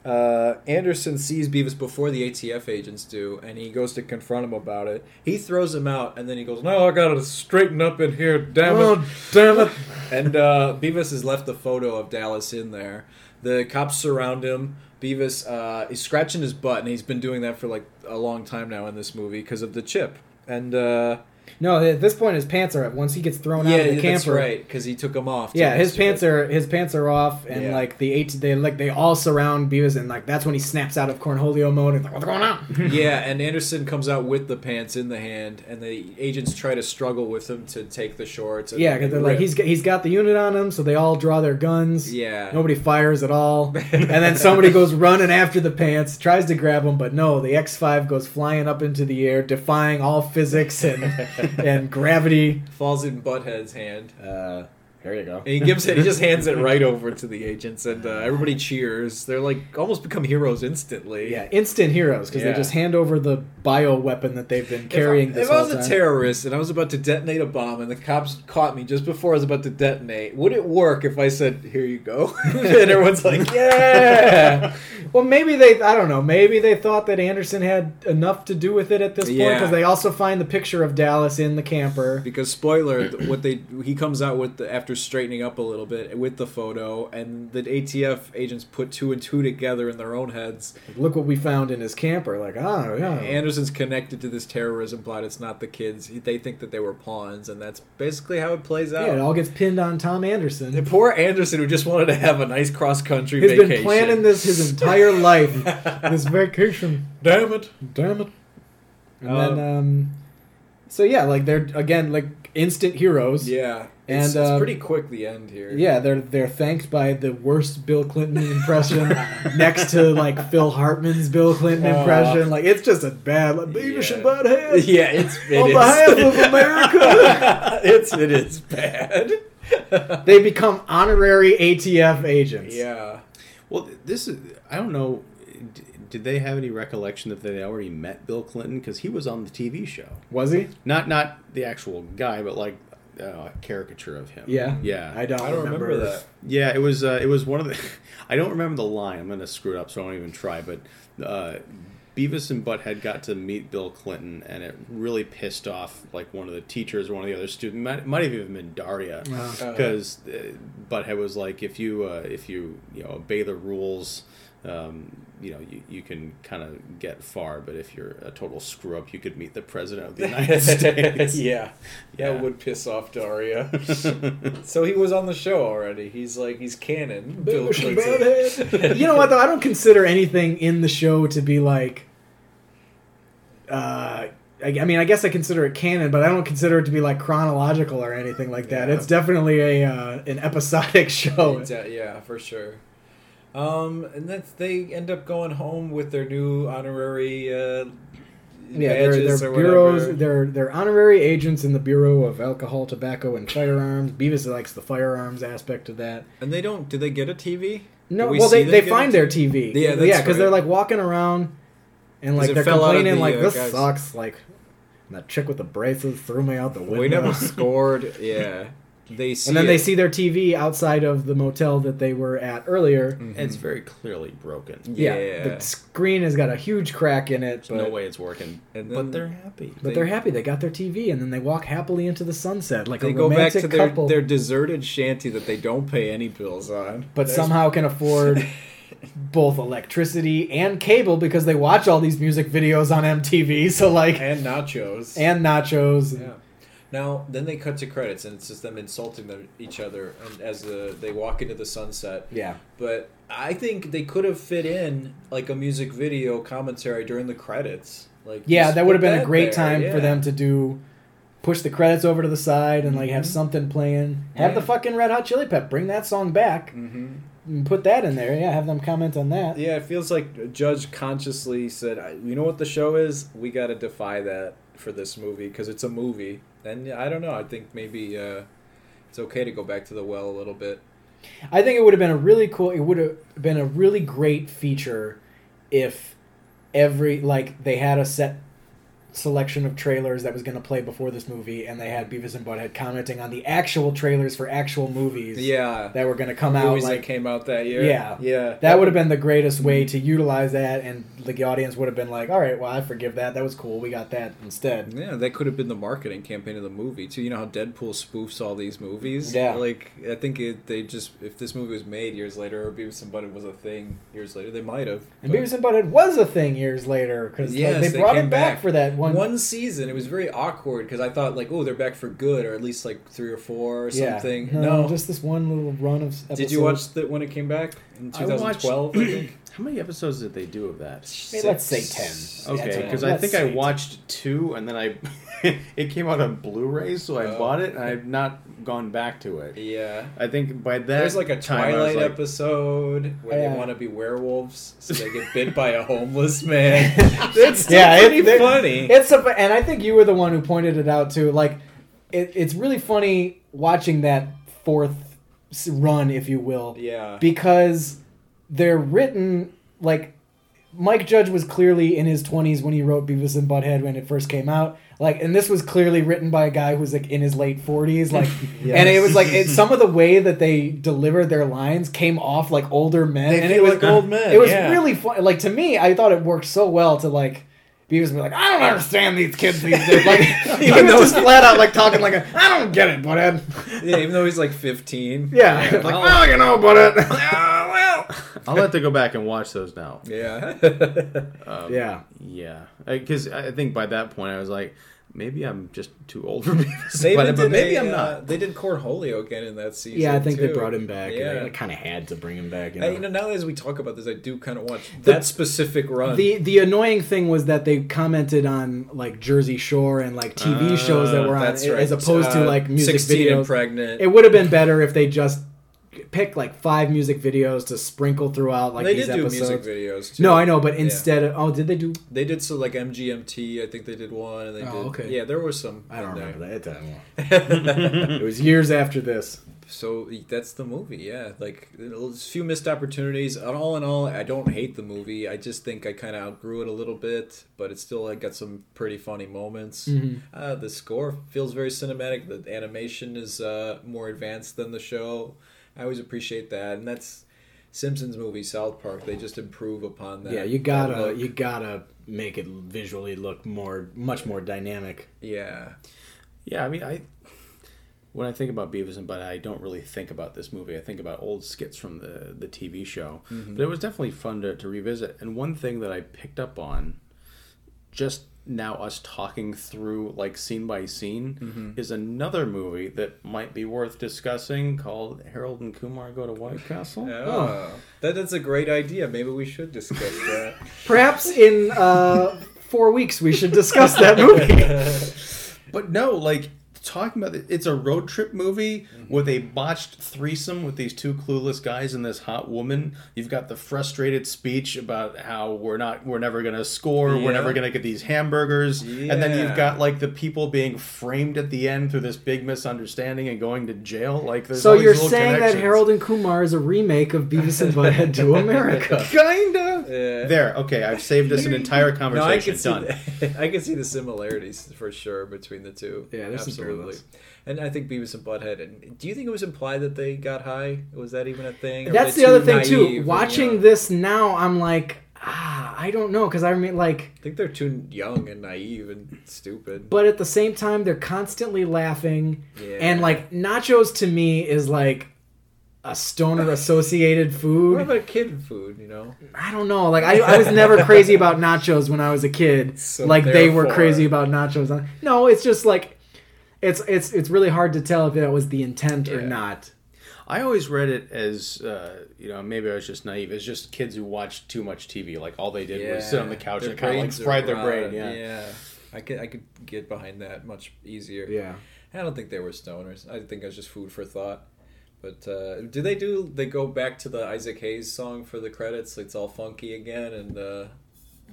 B: uh, Anderson sees Beavis before the ATF agents do, and he goes to confront him about it. He throws him out, and then he goes, "No, I gotta straighten up in here, damn it!"
A: Oh damn it!
B: And uh, Beavis has left the photo of Dallas in there. The cops surround him. Beavis uh, is scratching his butt, and he's been doing that for like a long time now in this movie because of the chip. And uh,
A: No, at this point his pants are up. Once he gets thrown out
B: yeah,
A: of the
B: that's
A: camper,
B: right, because he took them off.
A: Yeah, his pants are his pants are off, and
B: Yeah.
A: like the eight they like they all surround Beavis, and like that's when he snaps out of Cornholio mode and like what's going on? *laughs*
B: yeah, and Anderson comes out with the pants in the hand, and the agents try to struggle with him to take the shorts. And
A: yeah, because they're like
B: rip.
A: he's got, he's got the unit on him, so they all draw their guns.
B: yeah.
A: Nobody fires at all, *laughs* and then somebody goes running after the pants, tries to grab him, but no, the X five goes flying up into the air, defying all physics and and gravity.
B: falls in Butthead's hand.
A: Uh, there you go.
B: And he gives it. He just hands it right over to the agents, and uh, everybody cheers. They're like almost become heroes instantly.
A: Yeah, instant heroes because
B: Yeah.
A: they just hand over the bio weapon that they've been carrying
B: If I,
A: this
B: if I was a terrorist and I was about to detonate a bomb and the cops caught me just before I was about to detonate, would it work if I said, "Here you go," *laughs* *laughs* and everyone's like, *laughs* "Yeah"?
A: Well, maybe they, I don't know, maybe they thought that Anderson had enough to do with it at this point because they also find the picture of Dallas in the camper.
B: Because spoiler, what they he comes out with the, after straightening up a little bit with the photo, and the ATF agents put two and two together in their own heads.
A: Look what we found in his camper. Like, oh, yeah.
B: Anderson's connected to this terrorism plot. It's not the kids. They think that they were pawns, and that's basically how it plays out.
A: yeah, it all gets pinned on Tom Anderson.
B: The poor Anderson, who just wanted to have a nice cross country
A: He's
B: vacation,
A: been planning this his entire *laughs* life.
D: This vacation.
B: Damn it!
D: Damn it.
A: And then, um, so yeah, like they're, again, like instant heroes.
B: Yeah,
A: And,
B: it's,
A: uh,
B: it's pretty quick the end here.
A: Yeah, they're they're thanked by the worst Bill Clinton impression *laughs* next to like Phil Hartman's Bill Clinton
B: Uh,
A: impression. Like it's just a bad like Beavis
B: yeah.
A: and Butthead. *laughs*
B: yeah, it's it
A: On
B: is.
A: behalf of *laughs* America.
B: it's it is bad.
A: they become honorary ATF agents.
B: Yeah.
C: Well, this is I don't know. D- Did they have any recollection that they already met Bill Clinton because he was on the TV show?
A: Was he?
C: Not not the actual guy, but like uh, a caricature of him.
A: Yeah.
C: yeah.
A: I don't,
B: I don't remember, that.
C: Yeah, it was. Uh, it was one of the. *laughs* I don't remember the line. I'm gonna screw it up, so I won't even try. But uh, Beavis and Butthead got to meet Bill Clinton, and it really pissed off like one of the teachers or one of the other students. Might, might have even been Daria,
B: Uh-huh.
C: because uh, Butthead was like, if you uh, if you you know obey the rules. Um, you know, you, you can kind of get far, but if you're a total screw up, you could meet the president of the United *laughs* States.
B: yeah. yeah,
C: Yeah.
B: it would piss off Daria. *laughs* so he was on the show already. He's like he's canon. Bill
A: Beavis and
B: Clinton.
A: Butthead. you know what though? I don't consider anything in the show to be like. Uh, I, I mean, I guess I consider it canon, but I don't consider it to be like chronological or anything like that.
B: Yeah.
A: It's definitely a uh, an episodic *laughs* show.
B: It's, uh, yeah, for sure. Um, and that's they end up going home with their new honorary uh,
A: Yeah, they're, they're
B: or
A: bureaus. They're they're honorary agents in the Bureau of Alcohol, Tobacco, and Firearms. Beavis likes the firearms aspect of that.
B: And they don't. Do they get a TV?
A: No,
B: we
A: well they, they find their
B: TV? Yeah,
A: yeah, because they're like walking around, and like they're
B: fell out of
A: complaining
B: the,
A: like
B: uh,
A: this
B: guys-
A: sucks. Like that chick with the braces threw me out the window.
B: We never *laughs* scored. Yeah, they see.
A: and then they see their TV outside of the motel that they were at earlier.
B: Mhm.
C: It's very clearly broken.
A: Yeah,
B: Yeah.
A: the screen has got a huge crack in it. But,
C: no way it's working.
B: And
C: but they're happy.
A: but
B: they-
A: they're happy they got their TV, and then they walk happily into the sunset like
B: They
A: a
B: go back
A: romantic
B: to their,
A: couple.
B: their deserted shanty that they don't pay any bills on.
A: but
B: There's-
A: somehow can afford *laughs* both electricity and cable because they watch all these music videos on MTV. So like,
B: and nachos
A: and nachos.
B: Yeah. Now, then they cut to credits, and it's just them insulting them, each other and as the, they walk into the sunset.
A: Yeah.
B: But I think they could have fit in like a music video commentary during the credits. Like
A: Yeah, that would have been a great
B: there,
A: time for them to do. Push the credits over to the side and like have
B: Mhm.
A: something playing. Have the fucking Red Hot Chili Pep bring that song back
B: Mhm.
A: and put that in there. Yeah, have them comment on that.
B: Yeah, it feels like Judge consciously said, "You know what the show is? We got to defy that for this movie because it's a movie." And I don't know. I think maybe uh, it's okay to go back to the well a little bit.
A: I think it would have been a really cool. It would have been a really great feature if every like they had a set selection of trailers that was going to play before this movie, and they had Beavis and Butthead commenting on the actual trailers for actual movies
B: Yeah,
A: that were going to come out.
B: movies
A: Like
B: that came out that year.
A: Yeah.
B: yeah,
A: that would have been the greatest way to utilize that, and the audience would have been like, "All right, well, I forgive that. That was cool. We got that instead."
B: Yeah, that could have been the marketing campaign of the movie too. You know how Deadpool spoofs all these movies.
A: Yeah.
B: like I think it, they just if this movie was made years later, or Beavis and Butthead was a thing years later, they might have.
A: And
B: But
A: Beavis and Butthead was a thing years later because
B: Yes,
A: they
B: they
A: brought it back,
B: back.
A: for that one.
B: One season, it was very awkward because I thought like, oh, they're back for good, or at least like three or four or
A: yeah,
B: something.
A: no,
B: No,
A: just this one little run of. Episodes.
B: did you watch that when it came back in
C: I watched-
B: 2012? I, think. *clears throat*
C: How many episodes did they do of that?
A: Hey, let's say ten.
C: Okay,
A: Yeah,
C: because I think I watched two, and then I *laughs* it came out on Blu-ray, so I
B: Oh.
C: bought it, and I've not gone back to it.
B: Yeah.
C: I think by that
B: There's like a
C: time,
B: Twilight
C: like,
B: episode where
A: Yeah.
B: they want to be werewolves, so they get bit by a *laughs* homeless man. *laughs* That's still
A: Yeah, it-
B: pretty
A: it-
B: funny.
A: It's a, and I think you were the one who pointed it out too. Like, it, it's really funny watching that fourth run, if you will,
B: yeah.
A: because they're written like Mike Judge was clearly in his twenties when he wrote Beavis and Butthead when it first came out. Like, and this was clearly written by a guy who's like in his late forties. Like, *laughs* and it was like it, *laughs* some of the way that they delivered their lines came off like older men,
B: They
A: and
B: feel
A: it was
B: like old men,
A: It was
B: yeah.
A: really fun. Like to me, I thought it worked so well to like. Beavis be like, I don't understand these kids these days. Like, even though it's flat out like talking like, a, I don't get it, butthead.
B: yeah, even though he's like 15.
A: Yeah, like, well, you know, butthead. *laughs*
B: well. *laughs*
C: I'll have to go back and watch those now.
B: Yeah. *laughs*
C: Um,
A: yeah,
C: yeah, because I think by that point I was like, maybe I'm just too old for *laughs* Beavis,
B: They
C: but,
B: even
C: but
B: did
C: maybe
B: a,
C: I'm
B: uh,
C: not.
B: They did Cornholio again in that season.
A: yeah. I think they brought him back.
B: Yeah.
A: and they kind of had to bring him back. You
B: Hey,
A: know?
B: you know, now as we talk about this, I do kind of watch
A: The-
B: that specific run.
A: The the annoying thing was that they commented on like Jersey Shore and like TV
B: Uh,
A: shows that were on,
B: that's right.
A: as opposed to
B: Uh,
A: like music
B: 16 and
A: videos.
B: pregnant.
A: It would have been better if they just picked like five music videos to sprinkle throughout like
B: they
A: these
B: did do
A: episodes.
B: music videos too.
A: No, I know, but
B: Yeah.
A: instead of oh, did they do?
B: They did so like MGMT. I think they did one, and they
A: Oh,
B: did.
A: okay.
B: Yeah, there was some.
A: I don't remember
B: there.
A: that. It, didn't- *laughs* it was years after this.
B: so that's the movie. Yeah, like a few missed opportunities. All in all, I don't hate the movie. I just think I kind of outgrew it a little bit, but it still like got some pretty funny moments.
A: Mm-hmm.
B: Uh, the score feels very cinematic. The animation is uh, more advanced than the show. I always appreciate that, and that's Simpsons movie, South Park. They just improve upon that.
A: Yeah, you gotta you gotta make it visually look more much more dynamic.
B: Yeah,
C: Yeah, I mean, I when I think about Beavis and Butthead, I don't really think about this movie. I think about old skits from the the TV show. Mm-hmm. But it was definitely fun to, to revisit. And one thing that I picked up on, just now us talking through like scene by scene, is another movie that might be worth discussing called Harold and Kumar Go to White Castle.
B: Oh, that, that's a great idea. Maybe we should discuss that. *laughs*
A: Perhaps in uh, four weeks we should discuss that movie. *laughs*
C: But no, like talking about it, it's a road trip movie mm-hmm. with a botched threesome with these two clueless guys and this hot woman. You've got the frustrated speech about how we're not, we're never gonna score, we're never gonna get these hamburgers, and then you've got like the people being framed at the end through this big misunderstanding and going to jail. Like, there's
A: so
C: all
A: you're
C: little
A: saying that. Harold and Kumar is a remake of Beavis and Butthead to *laughs* America?
C: Kinda. There, okay, I've saved us an *laughs* entire
B: No, I
C: conversation.
B: can see
C: Done.
B: the, *laughs* I can see the similarities for sure between the two.
A: Yeah,
B: absolutely. And I think Beavis and Butthead. And do you think it was implied that they got high? Was that even a thing?
A: That's the other thing too. Watching this now, I'm like, ah, I don't know, because I mean, like,
B: I think they're too young and naive and stupid.
A: but at the same time, they're constantly laughing,
B: Yeah.
A: and like nachos to me is like a stoner associated food.
B: what about kid food? You know,
A: I don't know. Like I, I was never crazy about nachos when I was a kid.
B: So
A: like they were crazy about nachos. No, it's just like it's it's it's really hard to tell if that was the intent or not.
C: I always read it as, uh, you know, maybe I was just naive. It's just kids who watched too much TV. Like all they did was sit on the couch
B: Their
C: and kind of like
B: brains
C: fried their brain. Yeah.
B: yeah. I could I could get behind that much easier.
A: Yeah.
B: I don't think they were stoners. I think it was just food for thought. But uh, do they do? They go back to the Isaac Hayes song for the credits. It's all funky again, and uh,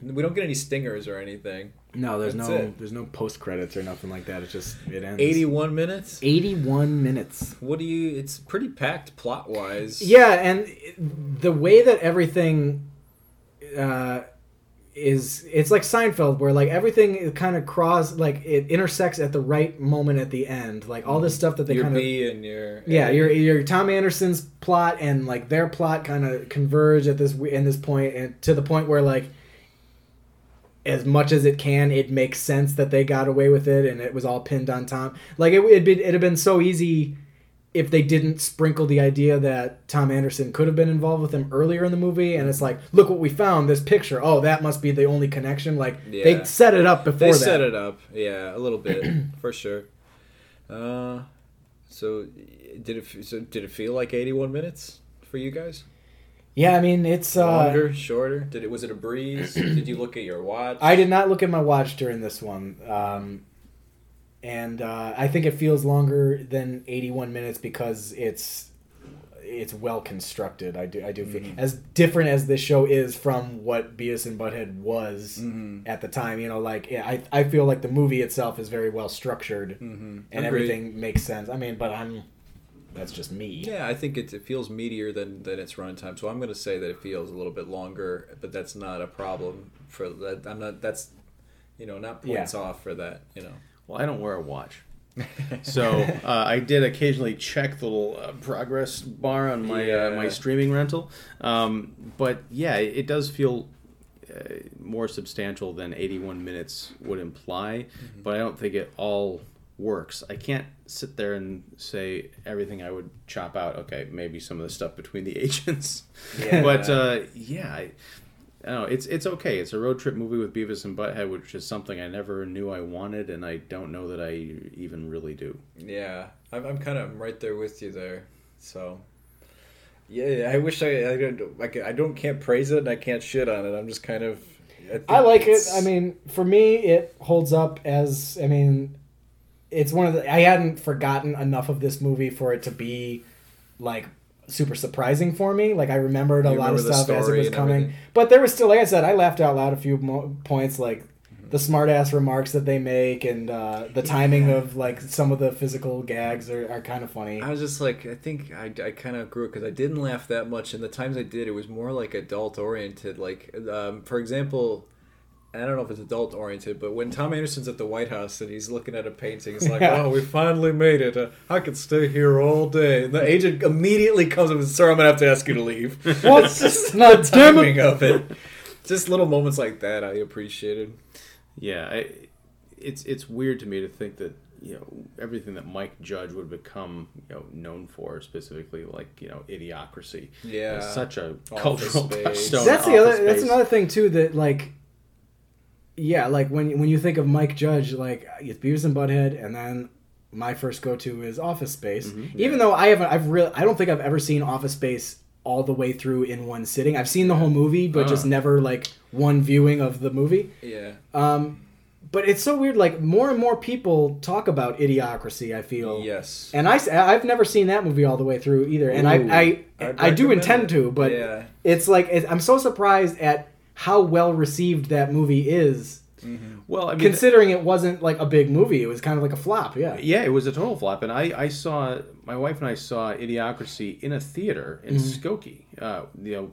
B: we don't get any stingers or anything.
A: No, there's
B: That's
A: no
B: it.
A: there's no post credits or nothing like that. It's just it ends.
B: Eighty-one minutes.
A: 81 minutes.
B: What do you? It's pretty packed plot wise.
A: Yeah, and the way that everything uh, is, it's like Seinfeld, where like everything kind of cross, like it intersects at the right moment at the end. Like all this mm-hmm. stuff that they
B: Your
A: kind of
B: B and your
A: yeah, your your Tom Anderson's plot and like their plot kind of converge at this in this point, and to the point where like as much as it can, it makes sense that they got away with it, and it was all pinned on Tom. Like it it'd, be, it'd have been so easy if they didn't sprinkle the idea that Tom Anderson could have been involved with him earlier in the movie, and it's like, look what we found, this picture. Oh, that must be the only connection. Like
B: Yeah.
A: they set it up before
B: They
A: that.
B: set it up. Yeah, a little bit *clears throat* for sure. Uh, so did it? So did it feel like eighty-one minutes for you guys?
A: Yeah, I mean it's uh,
B: Longer, shorter? Did it? Was it a breeze? *clears throat* did you look at your watch?
A: I did not look at my watch during this one. Um, and uh, I think it feels longer than 81 minutes because it's it's well constructed. I do I do feel mm-hmm. as different as this show is from what Beavis and Butthead was mm-hmm. at the time. You know, like yeah, I I feel like the movie itself is very well structured mm-hmm. and
B: Agreed.
A: everything makes sense. I mean, but I'm that's just me.
B: Yeah, I think it, it feels meatier than, than its runtime. So I'm going to say that it feels a little bit longer, but that's not a problem for that. I'm not. That's you know not points
A: Yeah.
B: off for that. You know.
C: Well, I don't wear a watch. *laughs* So uh, I did occasionally check the little uh, progress bar on my uh, my streaming rental, um, but yeah, it, it does feel uh, more substantial than 81 minutes would imply. But I don't think it all works. I can't sit there and say everything I would chop out. Okay, maybe some of the stuff between the *laughs* agents,
B: Yeah.
C: but uh, yeah. I, I don't know. It's it's okay. It's a road trip movie with Beavis and Butthead, which is something I never knew I wanted, and I don't know that I even really do.
B: Yeah, I'm, I'm kind of right there with you there. So, yeah, I wish I I don't I, can, I don't can't praise it and I can't shit on it. I'm just kind of. think
A: I like it. I mean, for me, it holds up as. I mean, it's one of the. I hadn't forgotten enough of this movie for it to be like super surprising for me. Like I remembered a
B: You
A: lot of
B: remember the
A: stuff as it was coming,
B: everything.
A: but there was still, like I said, I laughed out loud a few mo- points. Like
B: Mm-hmm.
A: the smart ass remarks that they make and uh, the timing of like some of the physical gags are, are kind of funny.
B: I was just like, I think I, I kind of grew it because I didn't laugh that much, and the times I did, it was more like adult oriented. Like, um, for example, I don't know if it's adult oriented, but when Tom Anderson's at the White House and he's looking at a painting, it's like,
A: Yeah.
B: oh, we finally made it. Uh, I could stay here all day. And the agent immediately comes up and says, sir, I'm going to have to ask you to leave. *laughs*
A: What?
B: it's *laughs* just
A: No,
B: the timing of it. Just little moments like that I appreciated.
C: Yeah, I, it's it's weird to me to think that you know everything that Mike Judge would become you know known for, specifically like you know Idiocracy.
B: Yeah.
C: is such a
B: Office
C: cultural
B: Space. *laughs*
C: touchstone.
A: that's the other.
C: Office
A: That's another thing too. That like, yeah, like when when you think of Mike Judge, like it's Beavis and Butthead, and then my first go to is Office Space. Even though I haven't, I've really, I don't think I've ever seen Office Space all the way through in one sitting. I've seen the whole movie, but just
C: Ah.
A: never like one viewing of the movie.
B: Yeah.
A: Um, but it's so weird. Like more and more people talk about Idiocracy. I feel
B: Yes.
A: and I, I've never seen that movie all the way through either, and
B: Ooh,
A: I, I,
B: I'd
A: I do intend
B: it.
A: to, but
B: Yeah.
A: it's like it, I'm so surprised at how well received that movie is, mm-hmm.
C: Well, I mean,
A: considering it wasn't like a big movie. It was kind of like a flop. Yeah,
C: yeah, it was a total flop, and I, I saw my wife and I saw Idiocracy in a theater in
A: Mm-hmm.
C: Skokie. Uh, you know,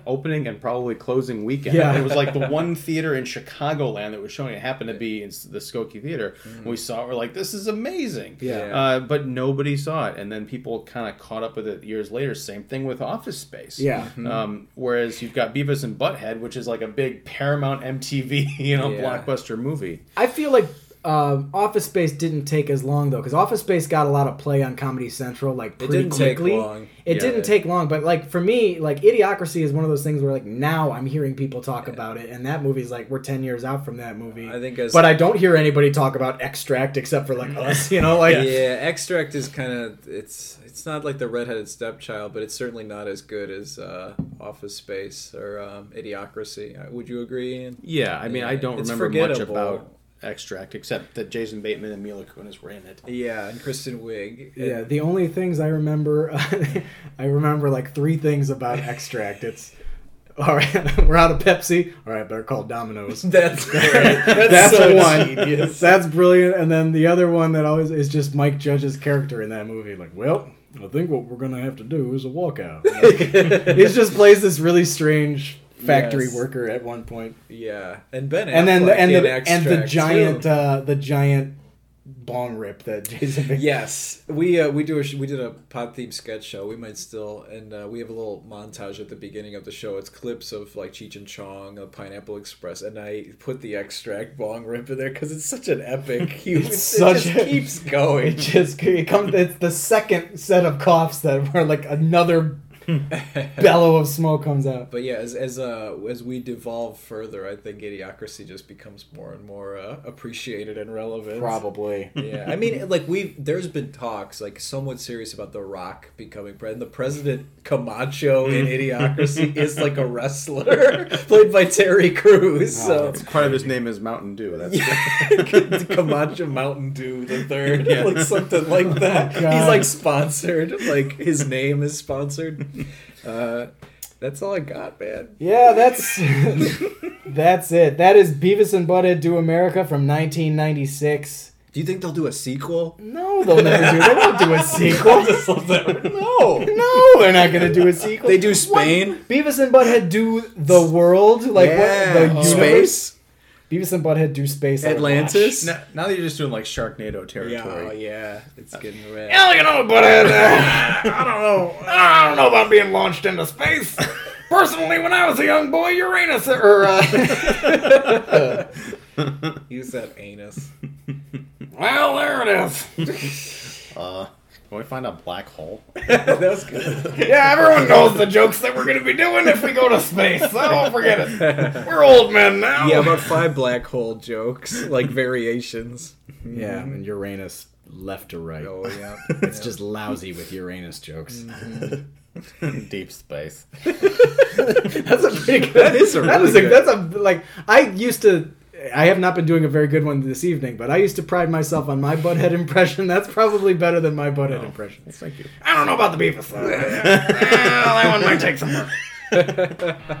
C: *laughs* opening and probably closing weekend.
A: Yeah.
C: it was like the one theater in Chicagoland that was showing. It happened to be in the Skokie Theater. And we saw it. We're like, this is amazing.
A: Mm-hmm. Yeah.
C: Uh, but nobody saw it, and then people kind of caught up with it years later. Same thing with Office Space.
A: Yeah.
C: Um, whereas you've got Beavis and Butthead, which is like a big Paramount MTV, *laughs* you know,
B: Yeah.
C: blockbuster movie.
A: I feel like um, Office Space didn't take as long though, because Office Space got a lot of play on Comedy Central like
B: It didn't take long.
A: It
C: Yeah.
A: didn't take long, but like for me, like Idiocracy is one of those things where like now I'm hearing people talk about it, and that movie's like we're ten years out from that movie.
B: I think as
A: but I don't hear anybody talk about Extract except for like us, you know, like *laughs*
B: yeah. extract is kind of it's it's not like the redheaded stepchild, but it's certainly not as good as uh, Office Space or um, Idiocracy. Uh, Would you agree? Ian?
C: Yeah, I mean, I don't
B: it's
C: remember much about Extract except that Jason Bateman and Mila Kunis were in it.
B: Yeah, and Kristen Wiig.
A: Yeah, the only things I remember, *laughs* I remember like three things about Extract. It's all right. *laughs* We're out of Pepsi. All right, better call Domino's. *laughs*
B: that's great. That's,
A: That's
B: so
A: one.
B: genius.
A: That's brilliant. And then the other one that always is just Mike Judge's character in that movie. Like, well, I think what we're gonna have to do is a walkout. Like, he just plays this really strange factory
B: Yes.
A: worker at one point.
B: Yeah, and Ben
A: And then the, and the and the giant uh, the giant bong rip that *laughs* Jason.
B: Yes, we uh, we do a sh- we did a pod theme sketch show. We might still, and uh, we have a little montage at the beginning of the show. It's clips of like Cheech and Chong, uh, Pineapple Express, and I put the extract bong rip in there because it's such an epic. *laughs* You,
A: It's
B: it
A: such
B: just
A: a-
B: keeps going. *laughs*
A: It just it comes. It's the second set of coughs that were like another *laughs* bellow of smoke comes out.
B: But yeah, as as uh as we devolve further, I think Idiocracy just becomes more and more uh, appreciated and relevant.
A: Probably.
B: Yeah, I mean, *laughs* like we've there's been talks like somewhat serious about The Rock becoming president. The president Camacho in Idiocracy *laughs* is like a wrestler played by Terry Crews. So
C: Part of his name is Mountain Dew. That's
B: yeah, Camacho Mountain Dew the third,
C: Yeah.
B: like something like that.
A: God.
B: He's like sponsored, like his name is sponsored. *laughs* Uh, that's all I got, man.
A: Yeah, that's *laughs* that's it. That is Beavis and Butthead Do America from 1996.
B: Do you think they'll do a sequel?
A: No, they'll never do. They won't do a *laughs* sequel.
B: no.
A: No, they're not gonna do a sequel.
B: They do Spain.
A: What? Beavis and Butthead do the world, like
B: Yeah.
A: what the universe.
B: Space.
A: Beavis and Butthead do space.
B: Atlantis.
C: now, now that you're just doing like Sharknado territory.
B: Yeah, oh, yeah, it's getting red.
A: Hell, you know, Butthead. uh, *laughs* I don't know. I don't know about being launched into space. *laughs* Personally, when I was a young boy, Uranus or uh, *laughs*
B: Use that anus.
A: well, there it is.
C: Uh, can we find a black hole? *laughs* *laughs*
B: that was good.
A: Yeah, everyone knows the jokes that we're gonna be doing if we go to space. So don't forget it. We're old men now.
B: Yeah, about five black hole jokes, like variations.
A: yeah, and Uranus left to right.
B: Oh yeah, *laughs*
A: It's just lousy with Uranus jokes. Mm-hmm.
C: Deep space.
A: That's a pretty good. That
B: is a
A: that
B: really
A: is a,
B: good-
A: That's a like. I used to. I have not been doing a very good one this evening, but I used to pride myself on my butthead *laughs* impression. That's probably better than my butthead impression.
C: Thank you.
A: I don't know about the Beavis though. well, that one might take some work. *laughs*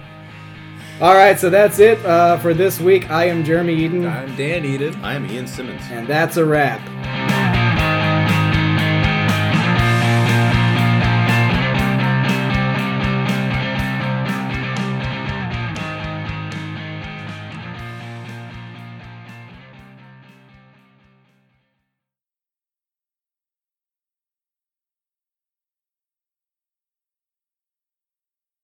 A: All right, so that's it uh, for this week. I am Jeremy Eden,
B: I'm Dan Eden.
C: I am Ian Simmons.
A: and that's a wrap.